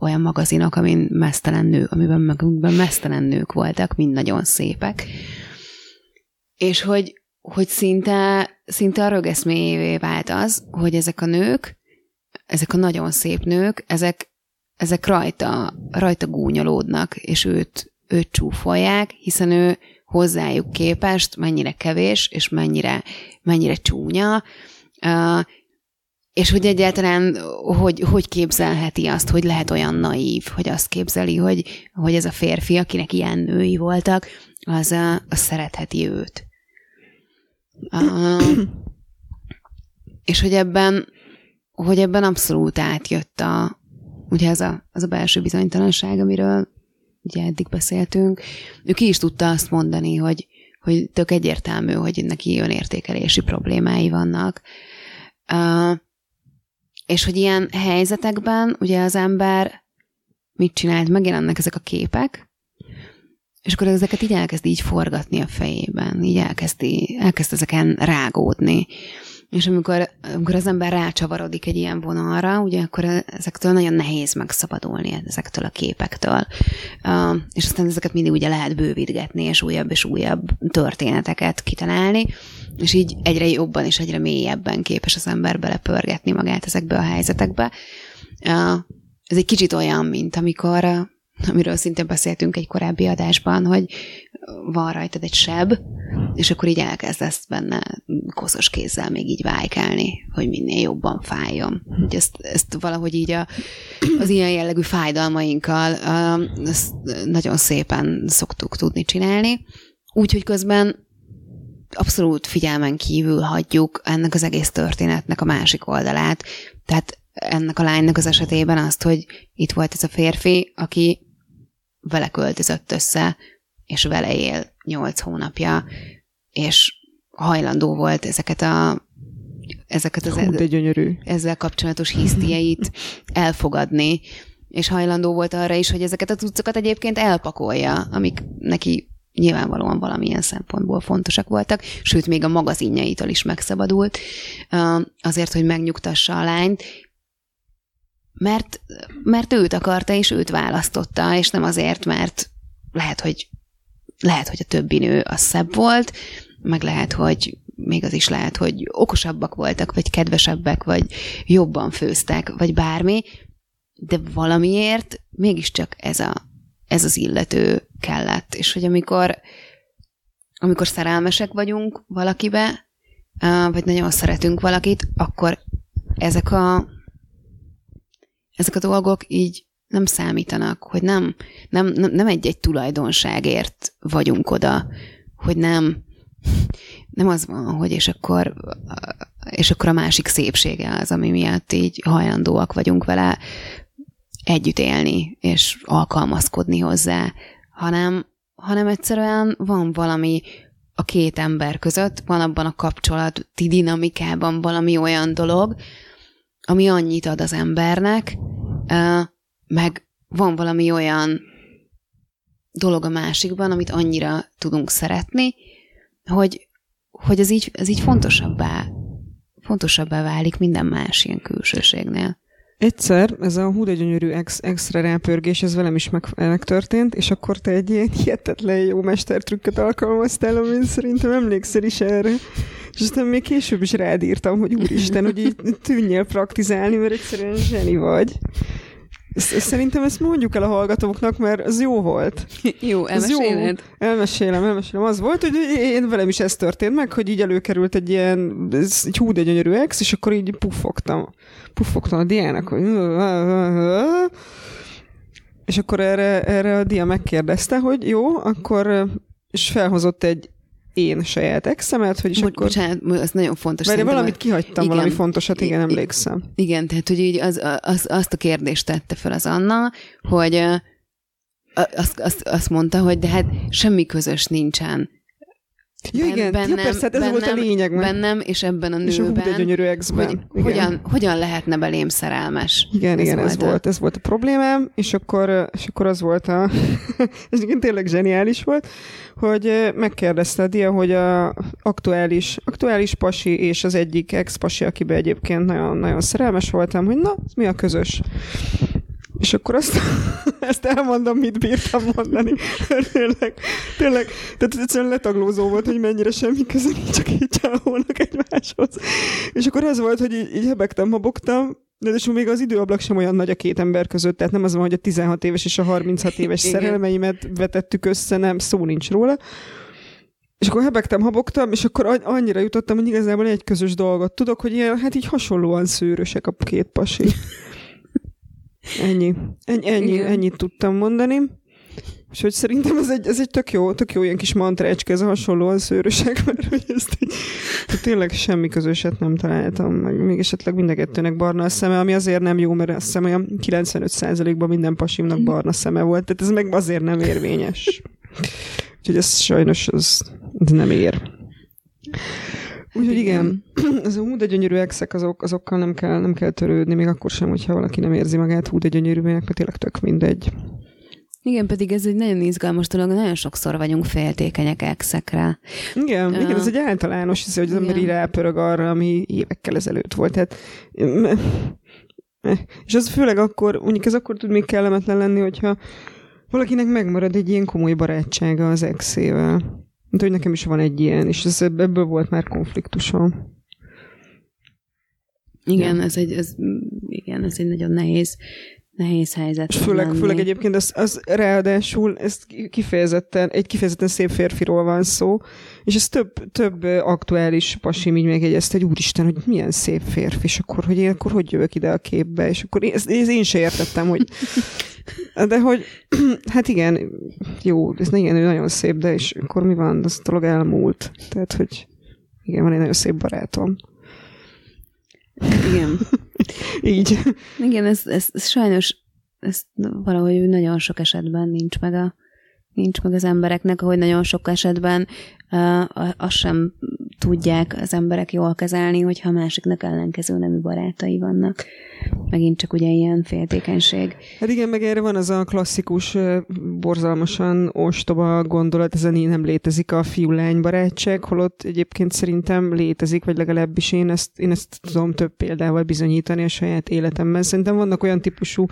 olyan magazinok, amin mesztelen nő, amiben magukban mesztelen nők voltak, mind nagyon szépek. És hogy, hogy szinte, szinte a rögeszméjévé vált az, hogy ezek a nők, ezek a nagyon szép nők, ezek, ezek rajta, rajta gúnyolódnak, és őt, őt csúfolják, hiszen ő hozzájuk képest mennyire kevés, és mennyire, mennyire csúnya, és hogy egyáltalán hogy, hogy képzelheti azt, hogy lehet olyan naív, hogy azt képzeli, hogy, hogy ez a férfi, akinek ilyen női voltak, az, az szeretheti őt. És hogy ebben, hogy ebben abszolút átjött a, ugye az a, az a belső bizonytalanság, amiről ugye eddig beszéltünk, ő ki is tudta azt mondani, hogy, hogy tök egyértelmű, hogy neki önértékelési problémái vannak. Uh, és hogy ilyen helyzetekben ugye az ember mit csinált, megjelennek ezek a képek, és akkor ezeket így elkezd így forgatni a fejében, így elkezdi, elkezd ezeken rágódni. És amikor, amikor az ember rácsavarodik egy ilyen vonalra, ugye akkor ezektől nagyon nehéz megszabadulni, ezektől a képektől. Uh, és aztán ezeket mindig ugye lehet bővítgetni, és újabb és újabb történeteket kitalálni, és így egyre jobban és egyre mélyebben képes az ember belepörgetni magát ezekbe a helyzetekbe. Uh, ez egy kicsit olyan, mint amikor amiről szintén beszéltünk egy korábbi adásban, hogy van rajtad egy seb, és akkor így elkezdesz benne koszos kézzel még így vájkálni, hogy minél jobban fájjon. Hogy ezt, ezt valahogy így a, az ilyen jellegű fájdalmainkkal ezt nagyon szépen szoktuk tudni csinálni, úgyhogy közben abszolút figyelmen kívül hagyjuk ennek az egész történetnek a másik oldalát. Tehát ennek a lánynak az esetében azt, hogy itt volt ez a férfi, aki vele költözött össze, és vele él nyolc hónapja, és hajlandó volt ezeket a ezeket az Hú, de gyönyörű. ezzel kapcsolatos hisztieit elfogadni, és hajlandó volt arra is, hogy ezeket a cuccokat egyébként elpakolja, amik neki nyilvánvalóan valamilyen szempontból fontosak voltak, sőt, még a magazinjaitól is megszabadult, azért, hogy megnyugtassa a lányt, mert, mert őt akarta, és őt választotta, és nem azért, mert lehet, hogy lehet, hogy a többi nő az szebb volt, meg lehet, hogy még az is lehet, hogy okosabbak voltak, vagy kedvesebbek, vagy jobban főztek, vagy bármi, de valamiért mégiscsak ez, a, ez az illető kellett. És hogy amikor, amikor szerelmesek vagyunk valakibe, vagy nagyon szeretünk valakit, akkor ezek a ezek a dolgok így nem számítanak, hogy nem, nem, nem, egy-egy tulajdonságért vagyunk oda, hogy nem, nem az van, hogy és akkor, és akkor a másik szépsége az, ami miatt így hajlandóak vagyunk vele együtt élni, és alkalmazkodni hozzá, hanem, hanem egyszerűen van valami a két ember között, van abban a kapcsolati dinamikában valami olyan dolog, ami annyit ad az embernek, meg van valami olyan dolog a másikban, amit annyira tudunk szeretni, hogy, hogy ez, így, ez így fontosabbá, fontosabbá válik minden más ilyen külsőségnél. Egyszer ez a hú gyönyörű ex, extra rápörgés, ez velem is meg, megtörtént, és akkor te egy ilyen hihetetlen jó mestertrükköt alkalmaztál, amin szerintem emlékszel is erre. És aztán még később is rád írtam, hogy úristen, hogy így tűnjél praktizálni, mert egyszerűen zseni vagy. Szerintem ezt mondjuk el a hallgatóknak, mert az jó volt. Jó, elmeséled? Jó. Elmesélem, elmesélem. Az volt, hogy én velem is ez történt meg, hogy így előkerült egy ilyen, ez egy hú, de gyönyörű ex, és akkor így puffogtam. Puffogtam a diának, hogy és akkor erre, erre a dia megkérdezte, hogy jó, akkor és felhozott egy én saját exemet, hogy is Bocs, akkor... Bocsánat, ez nagyon fontos. Mert valamit kihagytam, igen, valami fontosat, igen, emlékszem. Igen, tehát hogy így az, az, azt a kérdést tette fel az Anna, hogy azt, azt, azt mondta, hogy de hát semmi közös nincsen Ja, igen, bennem, ja, persze, hát ez bennem, volt a lényeg. Mert... Bennem és ebben a nőben. És a hú, gyönyörű exben. Hogy, igen. hogyan, hogyan lehetne belém szerelmes. Igen, ez igen, volt ez, a... volt, ez volt a problémám, és akkor, és akkor az volt a... igen tényleg zseniális volt, hogy megkérdezte a Dia, hogy a aktuális, aktuális pasi és az egyik ex-pasi, akiben egyébként nagyon, nagyon szerelmes voltam, hogy na, mi a közös? És akkor azt, ezt elmondom, mit bírtam mondani. Tényleg, tényleg, tehát egyszerűen letaglózó volt, hogy mennyire semmi köze nincs csak egy csávónak egymáshoz. És akkor ez volt, hogy így, így hebegtem, habogtam, de és még az időablak sem olyan nagy a két ember között, tehát nem az van, hogy a 16 éves és a 36 éves szerelmeimet vetettük össze, nem, szó nincs róla. És akkor hebegtem, habogtam, és akkor annyira jutottam, hogy igazából egy közös dolgot tudok, hogy ilyen, hát így hasonlóan szőrösek a két pasi. Ennyi. Ennyi, ennyi ennyit tudtam mondani. És hogy szerintem ez egy, ez egy tök jó, tök jó ilyen kis mantrácska, ez hasonlóan szőrösek, mert hogy ezt így, tényleg semmi közöset nem találtam, meg még esetleg mind a kettőnek barna a szeme, ami azért nem jó, mert azt hiszem olyan 95%-ban minden pasimnak barna szeme volt, tehát ez meg azért nem érvényes. Úgyhogy ez sajnos az, az nem ér. Úgyhogy igen. az a hú, de gyönyörű exek, azok, azokkal nem kell, nem kell törődni, még akkor sem, hogyha valaki nem érzi magát hú, de gyönyörűnek, mert tényleg tök mindegy. Igen, pedig ez egy nagyon izgalmas dolog, nagyon sokszor vagyunk féltékenyek exekre. Igen, uh, igen, ez egy általános, hisz, hogy az ember így rápörög arra, ami évekkel ezelőtt volt. Tehát, és az főleg akkor, mondjuk ez akkor tud még kellemetlen lenni, hogyha valakinek megmarad egy ilyen komoly barátsága az exével. Mint hogy nekem is van egy ilyen, és ez, ebből volt már konfliktusom. Igen, ja. ez egy, ez, igen, ez egy nagyon nehéz nehéz helyzet. És főleg, főleg egyébként az, az ráadásul ez kifejezetten, egy kifejezetten szép férfiról van szó, és ez több, több aktuális pasim így megjegyezte, hogy úristen, hogy milyen szép férfi, és akkor hogy én akkor hogy jövök ide a képbe, és akkor én, ezt, ezt én se értettem, hogy de hogy, hát igen, jó, ez igen, nagyon szép, de és akkor mi van, az a dolog elmúlt. Tehát, hogy igen, van egy nagyon szép barátom. Igen. Így. Igen, ez, ez, ez sajnos ez valahogy nagyon sok esetben nincs meg a nincs meg az embereknek, ahogy nagyon sok esetben azt sem tudják az emberek jól kezelni, hogyha a másiknak ellenkező nemű barátai vannak. Megint csak ugye ilyen féltékenység. Hát igen, meg erre van az a klasszikus, borzalmasan ostoba gondolat, ez a nem létezik a fiú-lány barátság, holott egyébként szerintem létezik, vagy legalábbis én ezt, én ezt tudom több példával bizonyítani a saját életemben. Szerintem vannak olyan típusú,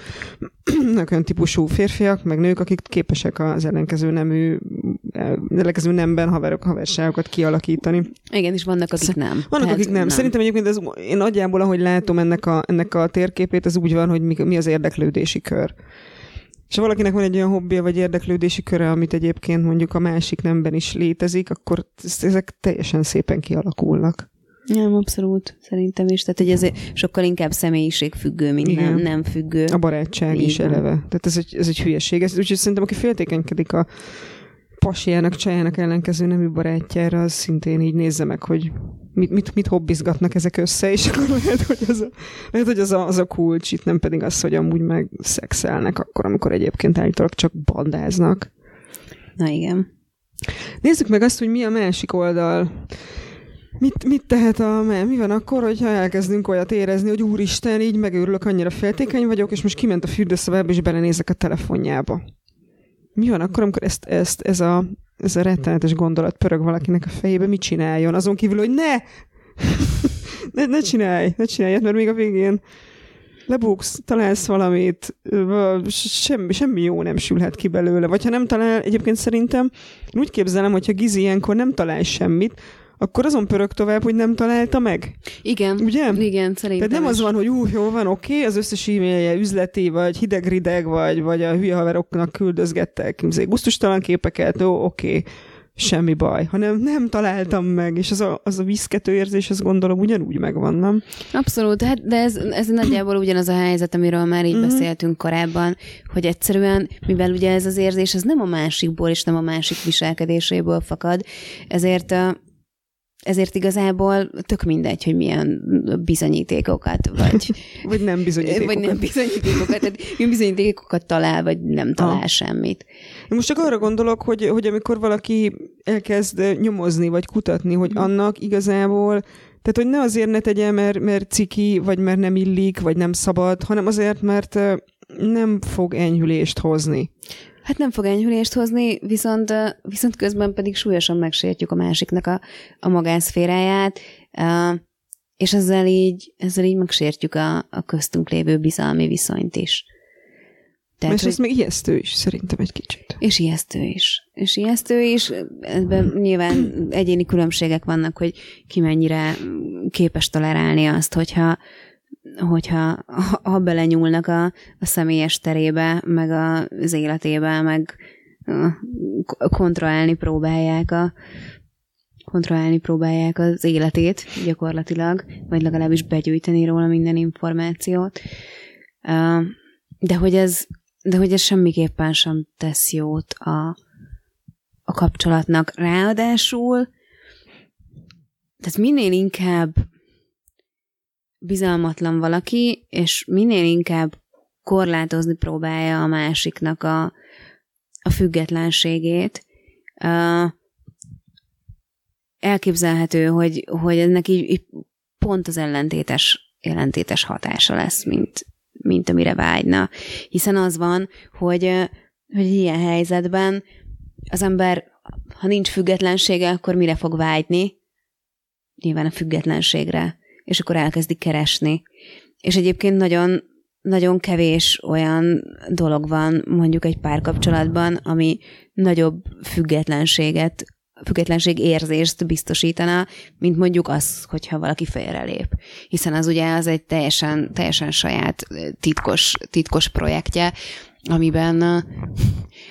olyan típusú férfiak, meg nők, akik képesek az ellenkező nemű, ellenkező nemben haverok, haverságokat kialakítani. Igen, és vannak, akik nem. Vannak, Tehát akik nem. nem. Szerintem egyébként ez, én nagyjából, ahogy látom ennek a, ennek a térképét, ez úgy van, hogy mi, mi az érdeklődési kör. És ha valakinek van egy olyan hobbija vagy érdeklődési köre, amit egyébként mondjuk a másik nemben is létezik, akkor ezek teljesen szépen kialakulnak. Nem, abszolút, szerintem is. Tehát, hogy ez sokkal inkább személyiségfüggő, mint Igen. nem, nem függő. A barátság Igen. is eleve. Tehát ez egy, ez egy hülyeség. Ez, úgyhogy szerintem, aki féltékenykedik a pasiának, csajának ellenkező nemű barátjára, az szintén így nézze meg, hogy mit, mit, mit hobbizgatnak ezek össze, és akkor lehet, hogy az a, lehet, hogy az a, az a kulcs, itt nem pedig az, hogy amúgy meg szexelnek akkor, amikor egyébként állítólag csak bandáznak. Na igen. Nézzük meg azt, hogy mi a másik oldal. Mit, mit tehet a mi van akkor, hogyha elkezdünk olyat érezni, hogy úristen, így megőrülök, annyira féltékeny vagyok, és most kiment a fürdőszobába, és belenézek a telefonjába mi van akkor, amikor ezt, ezt, ez, a, ez a rettenetes gondolat pörög valakinek a fejébe, mit csináljon? Azon kívül, hogy ne! ne, ne csinálj, ne csinálj, mert még a végén lebuksz, találsz valamit, semmi, semmi jó nem sülhet ki belőle. Vagy ha nem talál, egyébként szerintem úgy képzelem, hogyha Gizi ilyenkor nem talál semmit, akkor azon pörög tovább, hogy nem találta meg. Igen. Ugye? Igen, szerintem. Tehát nem az van, hogy úgy jó van, oké, okay, az összes e-mailje üzleti, vagy hideg-rideg, vagy, vagy a hülye haveroknak küldözgettek gusztustalan képeket, ó, oké. Okay semmi baj, hanem nem találtam meg, és az a, az a viszkető érzés, azt gondolom ugyanúgy megvan, nem? Abszolút, hát, de ez, ez nagyjából ugyanaz a helyzet, amiről már így mm-hmm. beszéltünk korábban, hogy egyszerűen, mivel ugye ez az érzés, ez nem a másikból, és nem a másik viselkedéséből fakad, ezért ezért igazából tök mindegy, hogy milyen bizonyítékokat, vagy... vagy nem bizonyítékokat. Vagy nem bizonyítékokat, tehát milyen bizonyítékokat talál, vagy nem talál ah. semmit. Most csak arra gondolok, hogy, hogy amikor valaki elkezd nyomozni, vagy kutatni, hogy hmm. annak igazából tehát, hogy ne azért ne tegye, mert, mert ciki, vagy mert nem illik, vagy nem szabad, hanem azért, mert nem fog enyhülést hozni. Hát nem fog enyhülést hozni, viszont, viszont közben pedig súlyosan megsértjük a másiknak a, a magánszféráját, és ezzel így, ezzel így megsértjük a, a köztünk lévő bizalmi viszonyt is. Tehát, és hogy... ez még ijesztő is, szerintem egy kicsit. És ijesztő is. És ijesztő is. Ebben nyilván egyéni különbségek vannak, hogy ki mennyire képes tolerálni azt, hogyha, hogyha ha belenyúlnak a, a személyes terébe, meg az életébe, meg kontrollálni próbálják a kontrollálni próbálják az életét gyakorlatilag, vagy legalábbis begyűjteni róla minden információt. De hogy ez, de hogy ez semmiképpen sem tesz jót a, a kapcsolatnak. Ráadásul, tehát minél inkább bizalmatlan valaki, és minél inkább korlátozni próbálja a másiknak a, a függetlenségét, uh, elképzelhető, hogy, hogy ennek így, így pont az ellentétes, ellentétes hatása lesz, mint, mint amire vágyna. Hiszen az van, hogy, hogy ilyen helyzetben az ember, ha nincs függetlensége, akkor mire fog vágyni? Nyilván a függetlenségre. És akkor elkezdik keresni. És egyébként nagyon, nagyon kevés olyan dolog van mondjuk egy párkapcsolatban, ami nagyobb függetlenséget függetlenség érzést biztosítana, mint mondjuk az, hogyha valaki félrelép. Hiszen az ugye az egy teljesen, teljesen saját titkos, titkos projektje, amiben,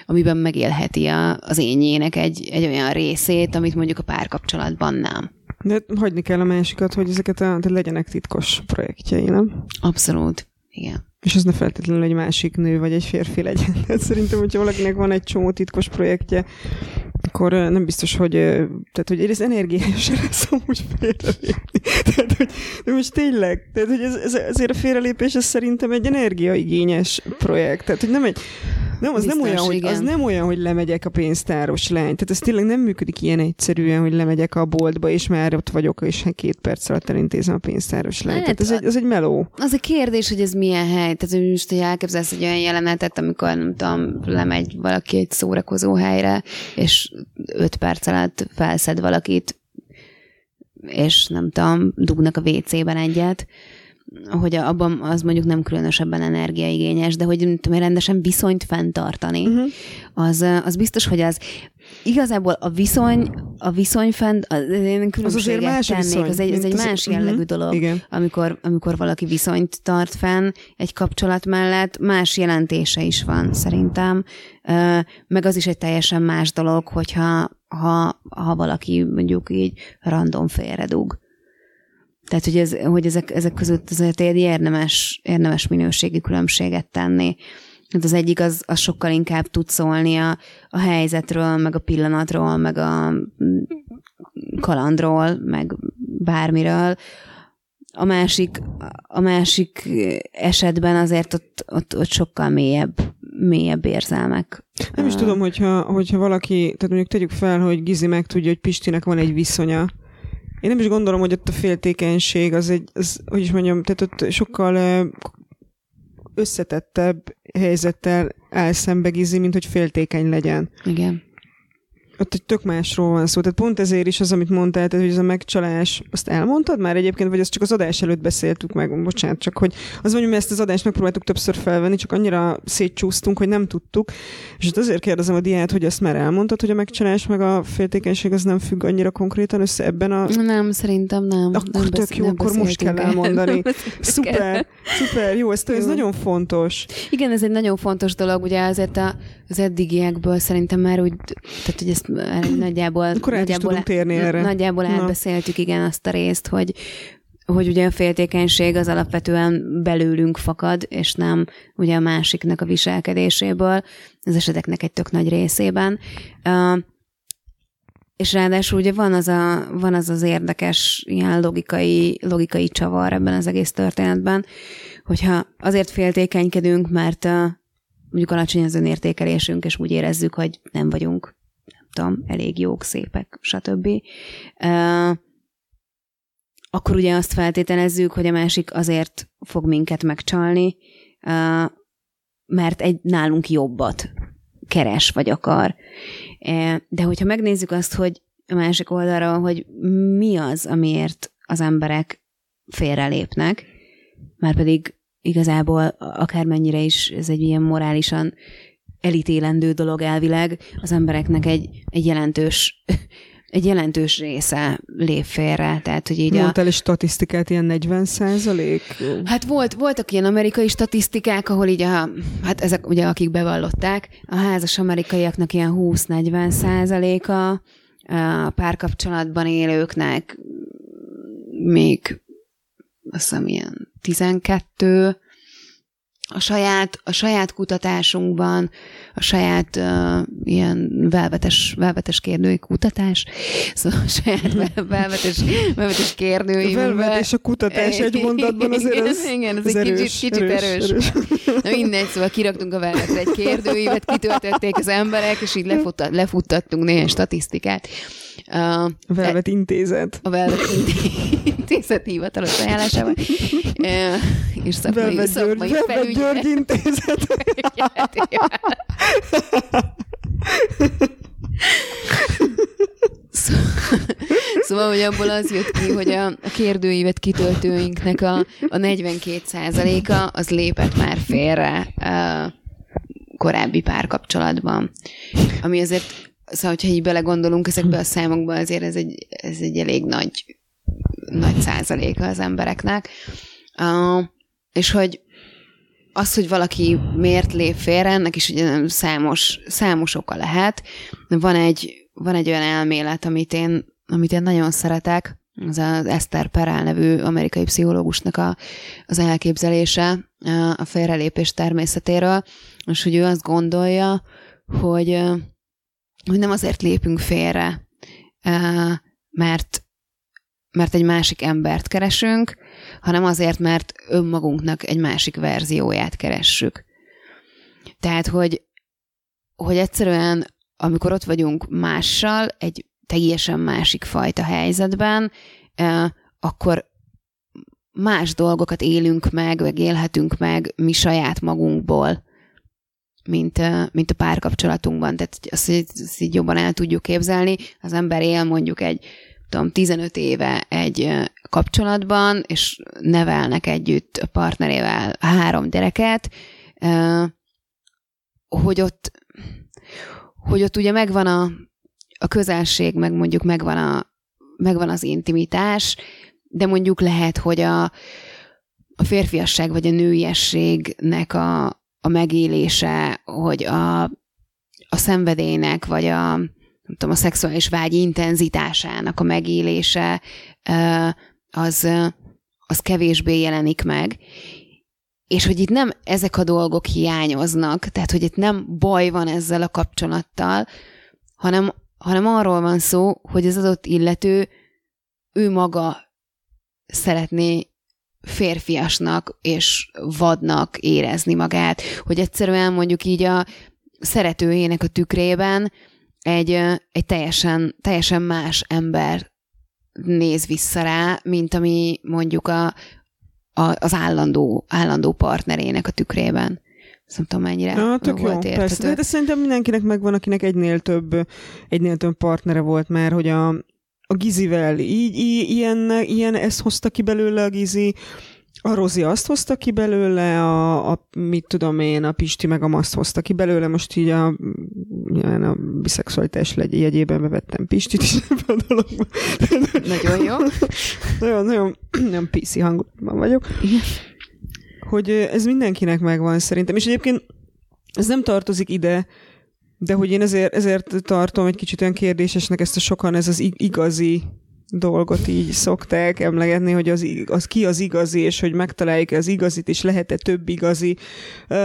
amiben megélheti a, az ényének egy, egy olyan részét, amit mondjuk a párkapcsolatban nem. De hagyni kell a másikat, hogy ezeket a, de legyenek titkos projektjei, nem? Abszolút, igen. És ez ne feltétlenül egy másik nő, vagy egy férfi legyen. Tehát szerintem, hogyha valakinek van egy csomó titkos projektje, akkor nem biztos, hogy, tehát, hogy ez energiás lesz amúgy félrelépni. Tehát, hogy, de most tényleg, tehát, hogy ez, ez, ezért a félrelépés ez szerintem egy energiaigényes projekt. Tehát, hogy nem egy, nem, az, Biztos, nem olyan, hogy, az nem olyan, hogy lemegyek a pénztáros lány. Tehát ez tényleg nem működik ilyen egyszerűen, hogy lemegyek a boltba, és már ott vagyok, és két perc alatt elintézem a pénztáros lány. Hát, Tehát ez egy, ez egy meló. Az a kérdés, hogy ez milyen hely. Tehát, hogy most hogy elképzelsz egy olyan jelenetet, amikor nem tudom, lemegy valaki egy szórakozó helyre, és öt perc alatt felszed valakit, és nem tudom, dugnak a WC-ben egyet, hogy abban az mondjuk nem különösebben energiaigényes, de hogy tudom, rendesen viszonyt fenntartani, uh-huh. az, az biztos, hogy az igazából a viszony, a viszony fent, az, én az azért más tennék, viszony, az egy, az egy más jellegű uh-huh. dolog, Igen. Amikor, amikor valaki viszonyt tart fenn egy kapcsolat mellett, más jelentése is van szerintem, meg az is egy teljesen más dolog, hogyha ha, ha valaki mondjuk így random félredug. Tehát, hogy, ez, hogy ezek, ezek között azért érdemes, érdemes minőségi különbséget tenni. Hát az egyik az, az sokkal inkább tud szólni a, a helyzetről, meg a pillanatról, meg a kalandról, meg bármiről. A másik, a másik esetben azért ott, ott, ott sokkal mélyebb, mélyebb érzelmek. Nem is tudom, hogyha, hogyha valaki, tehát mondjuk tegyük fel, hogy Gizi megtudja, hogy Pistinek van egy viszonya, én nem is gondolom, hogy ott a féltékenység az egy, az, hogy is mondjam, tehát ott sokkal összetettebb helyzettel áll szembe Gizi, mint hogy féltékeny legyen. Igen ott egy tök másról van szó. Tehát pont ezért is az, amit mondtál, tehát, hogy ez a megcsalás, azt elmondtad már egyébként, vagy azt csak az adás előtt beszéltük meg, bocsánat, csak hogy az mondjuk, mi ezt az adást megpróbáltuk többször felvenni, csak annyira szétcsúsztunk, hogy nem tudtuk. És ott azért kérdezem a diát, hogy ezt már elmondtad, hogy a megcsalás meg a féltékenység az nem függ annyira konkrétan össze ebben a... Nem, szerintem nem. Akkor nem tök besz- jó, akkor most kell elmondani. szuper, szuper, jó, ez, ez nagyon fontos. Igen, ez egy nagyon fontos dolog, ugye azért a, az eddigiekből szerintem már úgy, tehát hogy ezt nagyjából, Akkor nagyjából, térni erre. nagyjából elbeszéltük, igen, azt a részt, hogy, hogy ugye a féltékenység az alapvetően belőlünk fakad, és nem ugye a másiknak a viselkedéséből, az eseteknek egy tök nagy részében. Uh, és ráadásul ugye van az, a, van az az érdekes ilyen logikai, logikai csavar ebben az egész történetben, hogyha azért féltékenykedünk, mert uh, mondjuk alacsony az önértékelésünk, és úgy érezzük, hogy nem vagyunk tudom, elég jók, szépek, stb. Uh, akkor ugye azt feltételezzük, hogy a másik azért fog minket megcsalni, uh, mert egy nálunk jobbat keres vagy akar. De hogyha megnézzük azt, hogy a másik oldalról, hogy mi az, amiért az emberek félrelépnek, már pedig igazából akármennyire is ez egy ilyen morálisan elítélendő dolog elvileg, az embereknek egy, egy jelentős egy jelentős része lép félre, tehát hogy így Mondtál a... statisztikát, ilyen 40 százalék? Hát volt, voltak ilyen amerikai statisztikák, ahol így a, hát ezek ugye akik bevallották, a házas amerikaiaknak ilyen 20-40 százaléka, a párkapcsolatban élőknek még azt hiszem ilyen 12, a saját, a saját kutatásunkban, a saját uh, ilyen velvetes, velvetes kérdői kutatás, szóval a saját velvetes, velvetes kérdőinkben. A velvet és a kutatás egy mondatban azért az, Igen, ez, ez egy erős, kicsit, kicsit erős. erős. erős. Na mindegy, szóval kiraktunk a velvetre egy kérdőívet, kitöltötték az emberek, és így lefuttat, lefuttattunk néhány statisztikát. A Velvet Intézet. A Velvet Intézet hivatalos ajánlásával. És szakmai, Velvet szakmai Velvet György Intézet. Szóval, hogy abból az jött ki, hogy a, a kérdőívet kitöltőinknek a, a 42%-a az lépett már félre a korábbi párkapcsolatban. Ami azért, szóval, hogyha így belegondolunk ezekbe a számokba, azért ez egy, ez egy elég nagy, nagy százaléka az embereknek. Uh, és hogy az, hogy valaki miért lép félre, ennek is ugye számos, számos oka lehet. Van egy, van egy olyan elmélet, amit én, amit én nagyon szeretek, az az Esther Perel nevű amerikai pszichológusnak a, az elképzelése a félrelépés természetéről, és hogy ő azt gondolja, hogy, hogy nem azért lépünk félre, mert, mert egy másik embert keresünk, hanem azért, mert önmagunknak egy másik verzióját keressük. Tehát, hogy, hogy egyszerűen, amikor ott vagyunk mással, egy teljesen másik fajta helyzetben, akkor más dolgokat élünk meg, vagy élhetünk meg mi saját magunkból, mint, mint a párkapcsolatunkban. Tehát azt, azt így jobban el tudjuk képzelni. Az ember él mondjuk egy tudom, 15 éve egy kapcsolatban, és nevelnek együtt a partnerével három gyereket, hogy ott, hogy ott ugye megvan a, a közelség, meg mondjuk megvan, a, megvan az intimitás, de mondjuk lehet, hogy a, a férfiasság vagy a nőiességnek a, a megélése, hogy a, a szenvedélynek, vagy a, nem tudom, a szexuális vágy intenzitásának a megélése az, az kevésbé jelenik meg. És hogy itt nem ezek a dolgok hiányoznak, tehát hogy itt nem baj van ezzel a kapcsolattal, hanem, hanem arról van szó, hogy az adott illető ő maga szeretné férfiasnak és vadnak érezni magát, hogy egyszerűen mondjuk így a szeretőjének a tükrében egy, egy teljesen, teljesen más ember néz vissza rá, mint ami mondjuk a, a, az állandó, állandó partnerének a tükrében. Ezt nem tudom, mennyire ja, tök volt jó, értető. persze. De, de szerintem mindenkinek megvan, akinek egynél több, egynél több partnere volt már, hogy a, a Gizivel így, így ilyen, ilyen ezt hozta ki belőle a Gizi, a Rozi azt hozta ki belőle, a, a mit tudom én, a Pisti meg a Maszt hozta ki belőle, most így a, a biszexualitás legy, jegyében bevettem Pistit is ebben a dologban. Nagyon jó. nagyon, nagyon, nagyon PC hangulatban vagyok. Hogy ez mindenkinek megvan szerintem, és egyébként ez nem tartozik ide, de hogy én ezért, ezért tartom egy kicsit olyan kérdésesnek ezt a sokan, ez az igazi dolgot így szokták emlegetni, hogy az, az ki az igazi, és hogy megtaláljuk az igazit, és lehet-e több igazi, uh,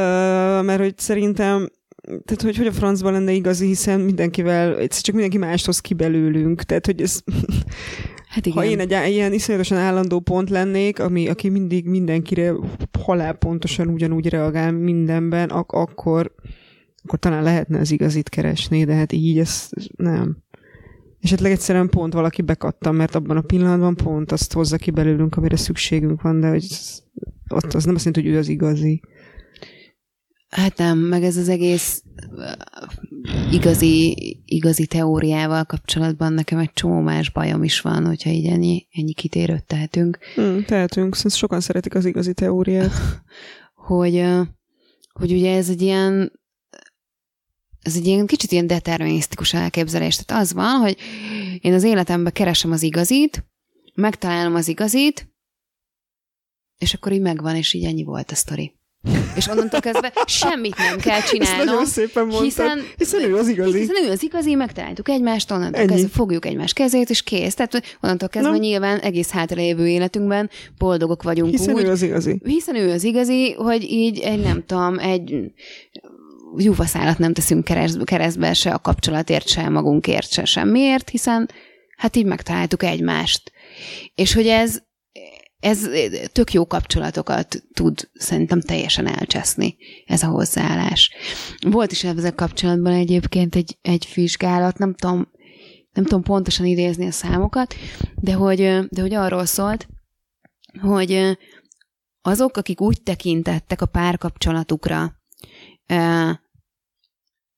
mert hogy szerintem tehát, hogy, hogy a francban lenne igazi, hiszen mindenkivel, egyszer csak mindenki mást hoz ki belőlünk. Tehát, hogy ez... Hát igen. Ha én egy ilyen iszonyatosan állandó pont lennék, ami, aki mindig mindenkire halál pontosan ugyanúgy reagál mindenben, ak- akkor, akkor talán lehetne az igazit keresni, de hát így ez nem. Esetleg egyszerűen pont valaki bekattam, mert abban a pillanatban pont azt hozza ki belőlünk, amire szükségünk van, de hogy ott az nem azt jelenti, hogy ő az igazi. Hát nem, meg ez az egész igazi, igazi teóriával kapcsolatban nekem egy csomó más bajom is van, hogyha így ennyi, ennyi kitérőt tehetünk. Hmm, tehetünk, szóval sokan szeretik az igazi teóriát. hogy, hogy ugye ez egy ilyen ez egy ilyen kicsit ilyen determinisztikus elképzelés. Tehát az van, hogy én az életemben keresem az igazit, megtalálom az igazit, és akkor így megvan, és így ennyi volt a sztori. És onnantól kezdve semmit nem kell csinálnom. Ezt nagyon szépen mondtad, hiszen, hiszen ő az igazi. Hiszen ő az igazi, megtaláltuk egymást, onnantól Ennyi. kezdve fogjuk egymás kezét, és kész. Tehát onnantól kezdve Na. nyilván egész hátralévő életünkben boldogok vagyunk hiszen úgy. ő az igazi. Hiszen ő az igazi, hogy így egy, nem tudom, egy júvaszálat nem teszünk keresztbe se a kapcsolatért, se magunkért, se semmiért, hiszen hát így megtaláltuk egymást. És hogy ez, ez tök jó kapcsolatokat tud szerintem teljesen elcseszni, ez a hozzáállás. Volt is ezzel kapcsolatban egyébként egy, egy vizsgálat, nem tudom, nem tudom pontosan idézni a számokat, de hogy, de hogy arról szólt, hogy azok, akik úgy tekintettek a párkapcsolatukra,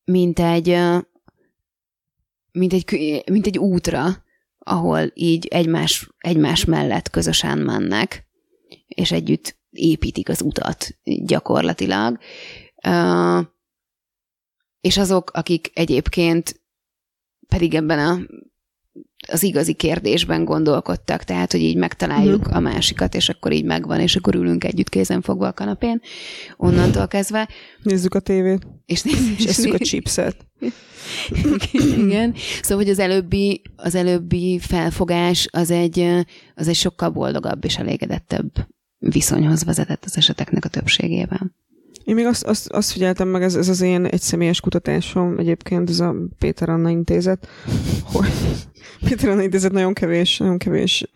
mint egy, mint egy, mint egy útra, ahol így egymás, egymás mellett közösen mennek, és együtt építik az utat gyakorlatilag. És azok, akik egyébként pedig ebben a az igazi kérdésben gondolkodtak, tehát, hogy így megtaláljuk mm. a másikat, és akkor így megvan, és akkor ülünk együtt kézen fogva a kanapén, onnantól kezdve. Nézzük a tévét. És nézzük és a chipset. Igen. Szóval, hogy az előbbi, az előbbi felfogás az egy, az egy sokkal boldogabb és elégedettebb viszonyhoz vezetett az eseteknek a többségében. Én még azt, azt, azt figyeltem meg, ez, ez az én egy személyes kutatásom, egyébként ez a Péter Anna intézet, hogy Péter Anna intézet nagyon kevés, nagyon kevés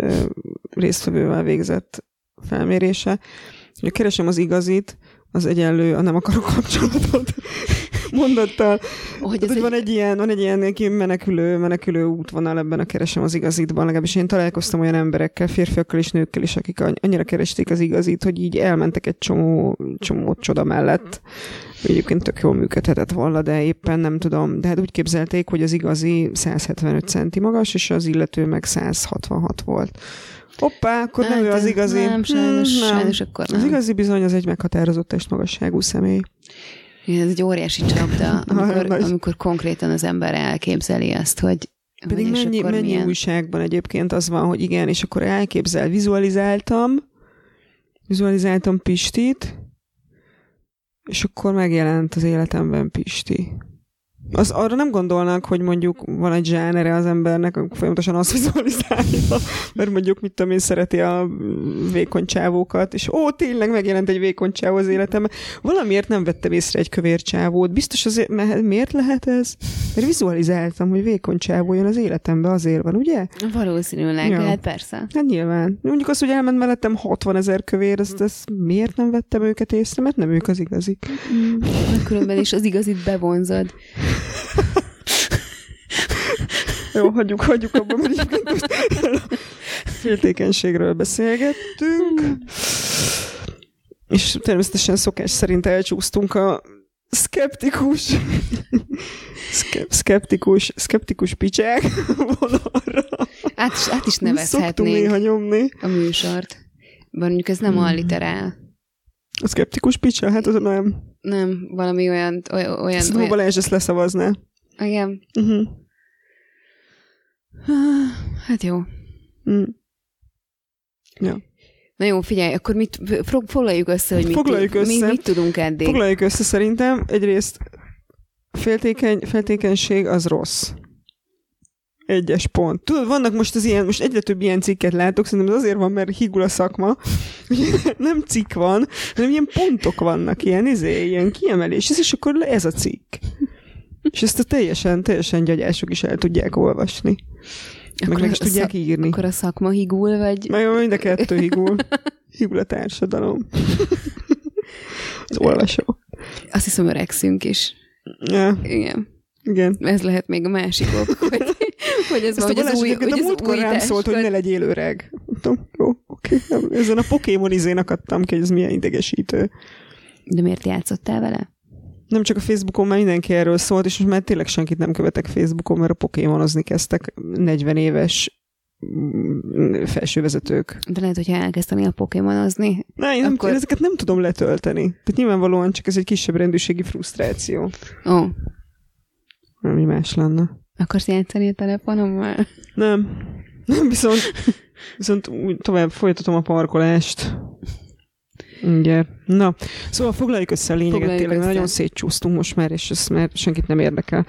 résztvevővel végzett felmérése. Hogy keresem az igazit, az egyenlő a nem akarok kapcsolatot mondattal. Hogy ez egy... van egy ilyen, van egy ilyen menekülő, menekülő útvonal ebben a keresem az igazitban, legalábbis én találkoztam olyan emberekkel, férfiakkal és nőkkel is, akik annyira keresték az igazit, hogy így elmentek egy csomó, csomó csoda mellett. Egyébként tök jól működhetett volna, de éppen nem tudom. De hát úgy képzelték, hogy az igazi 175 centi magas, és az illető meg 166 volt. Hoppá, akkor hát, nem ő az igazi. Nem, sajnos, hmm, nem. sajnos akkor nem. Az igazi bizony az egy meghatározott testmagasságú személy. Ez egy óriási csapda, amikor, amikor konkrétan az ember elképzeli azt, hogy pedig hogy mennyi, mennyi milyen... újságban egyébként az van, hogy igen, és akkor elképzel, vizualizáltam, vizualizáltam Pistit, és akkor megjelent az életemben Pisti az arra nem gondolnak, hogy mondjuk van egy zsánere az embernek, folyamatosan azt vizualizálja, mert mondjuk, mit tudom én, szereti a vékony csávókat, és ó, tényleg megjelent egy vékony csávó az életemben. Valamiért nem vettem észre egy kövér csávót. Biztos azért, mert miért lehet ez? Mert vizualizáltam, hogy vékony csávó jön az életembe, azért van, ugye? Valószínűleg, ja. hát persze. Hát nyilván. Mondjuk azt, hogy elment mellettem 60 ezer kövér, ezt, ezt miért nem vettem őket észre? Mert nem ők az igazik. Mm, különben is az igazit bevonzod. Jó, hagyjuk, hagyjuk abban, mert most féltékenységről beszélgettünk. És természetesen szokás szerint elcsúsztunk a szkeptikus szkeptikus, szkeptikus picsák vonalra. Át is, át is nevezhetnénk néha nyomni. a műsort. Mondjuk ez nem hmm. alliterál. A szkeptikus picsa? Hát az nem. Nem, valami olyan... olyan, olyan olyan... Balázs ezt leszavazná. Igen. Uh-huh. Hát jó. Mm. Ja. Na jó, figyelj, akkor mit, foglaljuk össze, hogy mit, foglaljuk össze, mit, mit tudunk eddig. Foglaljuk össze szerintem. Egyrészt féltékeny, féltékenység az rossz. Egyes pont. Tudod, vannak most az ilyen, most egyre több ilyen cikket látok, szerintem ez azért van, mert higul a szakma. nem cikk van, hanem ilyen pontok vannak, ilyen, izé, ilyen kiemelés, és akkor ez a cikk. És ezt a teljesen, teljesen gyagyások is el tudják olvasni. Akkor meg is tudják szak, írni. Akkor a szakma higul, vagy... Meg mind a kettő higul. higul a társadalom. Az olvasó. Azt hiszem, öregszünk is. Ja. Igen. Igen. Ez lehet még a másik ok, hogy, hogy ez van, hogy az új, hogy a múltkor rám szólt, hogy ne legyél öreg. Mondtam, jó, oké. Okay. Ezen a Pokémon izén akadtam ki, hogy ez milyen idegesítő. De miért játszottál vele? nem csak a Facebookon már mindenki erről szólt, és most már tényleg senkit nem követek Facebookon, mert a Pokémonozni kezdtek 40 éves mm, felsővezetők. De lehet, hogyha elkezdeni a Pokémonozni. Na, én, akkor... nem, ezeket nem tudom letölteni. Tehát nyilvánvalóan csak ez egy kisebb rendőrségi frusztráció. Ó. Oh. Mi más lenne. Akarsz játszani a telefonommal? Nem. Viszont, viszont úgy tovább folytatom a parkolást. Igen. Na, szóval foglaljuk össze a lényeget, foglaljuk tényleg össze. nagyon szétcsúsztunk most már, és ezt már senkit nem érdekel.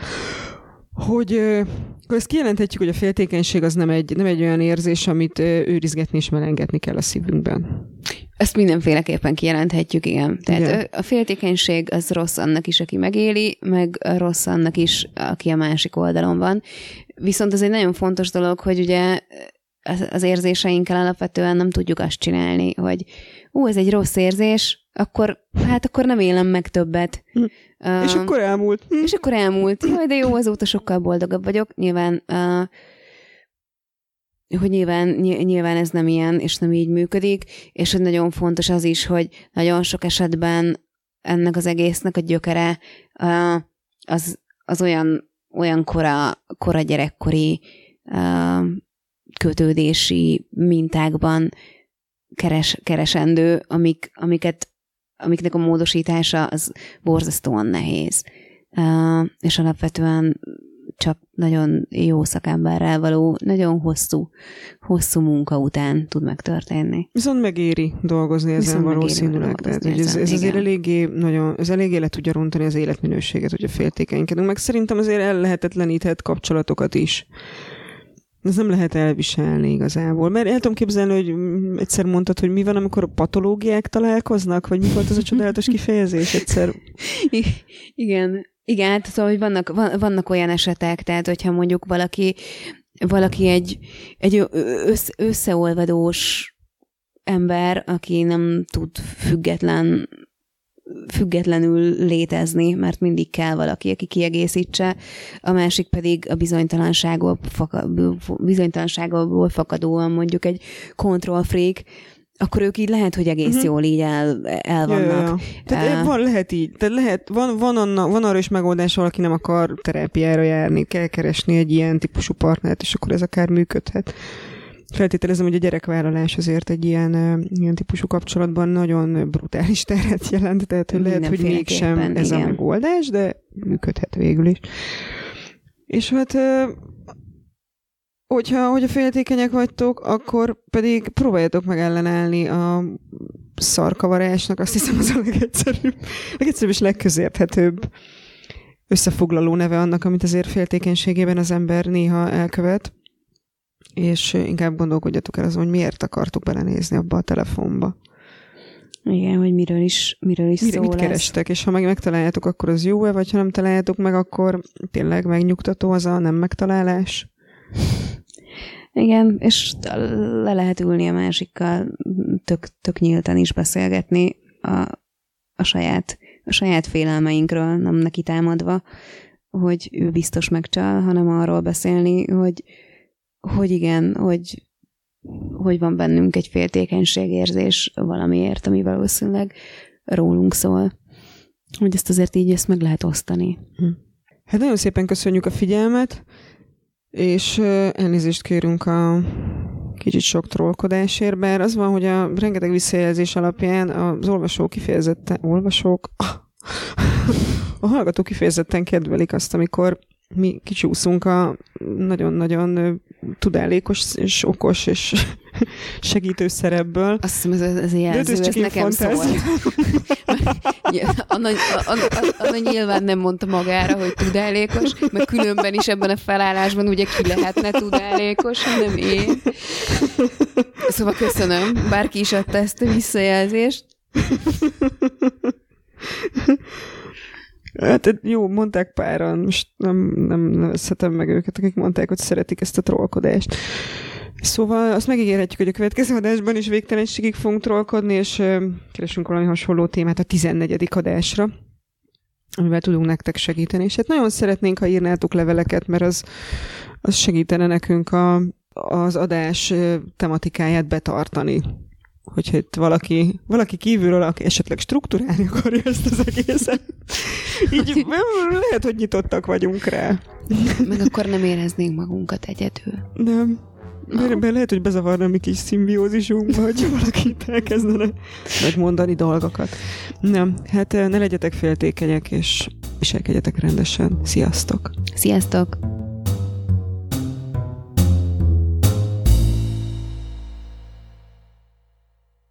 Hogy akkor ezt kijelenthetjük, hogy a féltékenység az nem egy, nem egy olyan érzés, amit őrizgetni és melengetni kell a szívünkben. Ezt mindenféleképpen kijelenthetjük, igen. Tehát igen. a féltékenység az rossz annak is, aki megéli, meg rossz annak is, aki a másik oldalon van. Viszont ez egy nagyon fontos dolog, hogy ugye az, érzéseinkkel alapvetően nem tudjuk azt csinálni, hogy ú, ez egy rossz érzés, akkor hát akkor nem élem meg többet. Uh, és akkor elmúlt. Hm. És akkor elmúlt. Jaj, de jó, azóta sokkal boldogabb vagyok. Nyilván uh, hogy nyilván, nyilván ez nem ilyen, és nem így működik, és hogy nagyon fontos az is, hogy nagyon sok esetben ennek az egésznek a gyökere uh, az, az olyan, olyan kora, kora gyerekkori uh, kötődési mintákban keres, keresendő, amik, amiket, amiknek a módosítása az borzasztóan nehéz. Uh, és alapvetően csak nagyon jó szakemberrel való, nagyon hosszú, hosszú munka után tud megtörténni. Viszont megéri dolgozni ezen valószínűleg. Tehát, hogy ez, ez azért eléggé, nagyon, ez eléggé le tudja rontani az életminőséget, hogyha féltékenykedünk. Meg szerintem azért el lehetetleníthet kapcsolatokat is. Ez nem lehet elviselni igazából. Mert el tudom képzelni, hogy egyszer mondtad, hogy mi van, amikor a patológiák találkoznak, vagy mi volt az a csodálatos kifejezés egyszer? Igen, igen, hát szóval, hogy vannak, vannak olyan esetek, tehát hogyha mondjuk valaki, valaki egy, egy össz, összeolvadós ember, aki nem tud független függetlenül létezni, mert mindig kell valaki, aki kiegészítse, a másik pedig a bizonytalanságból, bizonytalanságból fakadóan mondjuk egy control freak, akkor ők így lehet, hogy egész uh-huh. jól így el, el vannak. Ja, ja. Tehát uh, van, lehet így, tehát lehet, van, van, anna, van arra is megoldás, valaki nem akar terápiára járni, kell keresni egy ilyen típusú partnert, és akkor ez akár működhet. Feltételezem, hogy a gyerekvállalás azért egy ilyen, ilyen típusú kapcsolatban nagyon brutális teret jelent, tehát hogy lehet, hogy mégsem ez igen. a megoldás, de működhet végül is. És hát hogyha, hogyha féltékenyek vagytok, akkor pedig próbáljatok meg ellenállni a szarkavarásnak, azt hiszem az a legegyszerűbb, legegyszerűbb és legközérthetőbb összefoglaló neve annak, amit azért féltékenységében az ember néha elkövet, és inkább gondolkodjatok el azon, hogy miért akartok belenézni abba a telefonba. Igen, hogy miről is, miről is Mire, szól Mit lesz. kerestek, és ha meg megtaláljátok, akkor az jó-e, vagy ha nem találjátok meg, akkor tényleg megnyugtató az a nem megtalálás? Igen, és le lehet ülni a másikkal, tök, tök nyíltan is beszélgetni a, a, saját, a saját félelmeinkről, nem neki támadva, hogy ő biztos megcsal, hanem arról beszélni, hogy, hogy igen, hogy, hogy van bennünk egy féltékenységérzés valamiért, ami valószínűleg rólunk szól. Hogy ezt azért így ezt meg lehet osztani. Hm. Hát nagyon szépen köszönjük a figyelmet és elnézést kérünk a kicsit sok trollkodásért, bár az van, hogy a rengeteg visszajelzés alapján az olvasók kifejezetten, olvasók, a hallgatók kifejezetten kedvelik azt, amikor mi kicsúszunk a nagyon-nagyon tudálékos és okos és segítő szerepből. Azt hiszem, ez, ez a jelző, ez, ez nekem szól. Anna, Anna, Anna nyilván nem mondta magára, hogy tudálékos, mert különben is ebben a felállásban ugye ki lehetne tudálékos, hanem én. Szóval köszönöm, bárki is adta ezt a visszajelzést. Hát jó, mondták páran, most nem, nem nevezhetem meg őket, akik mondták, hogy szeretik ezt a trollkodást. Szóval azt megígérhetjük, hogy a következő adásban is végtelenségig fogunk trollkodni, és keresünk valami hasonló témát a 14. adásra amivel tudunk nektek segíteni. És hát nagyon szeretnénk, ha írnátok leveleket, mert az, az segítene nekünk a, az adás tematikáját betartani hogyha itt valaki, valaki kívülről aki esetleg struktúrálni akarja ezt az egészet, így lehet, hogy nyitottak vagyunk rá. Meg akkor nem éreznénk magunkat egyedül. Nem. Mert no. lehet, hogy bezavarna a mi kis szimbiózisunkba, hogy valaki itt elkezdene megmondani dolgokat. Nem, hát ne legyetek féltékenyek, és viselkedjetek rendesen. Sziasztok! Sziasztok!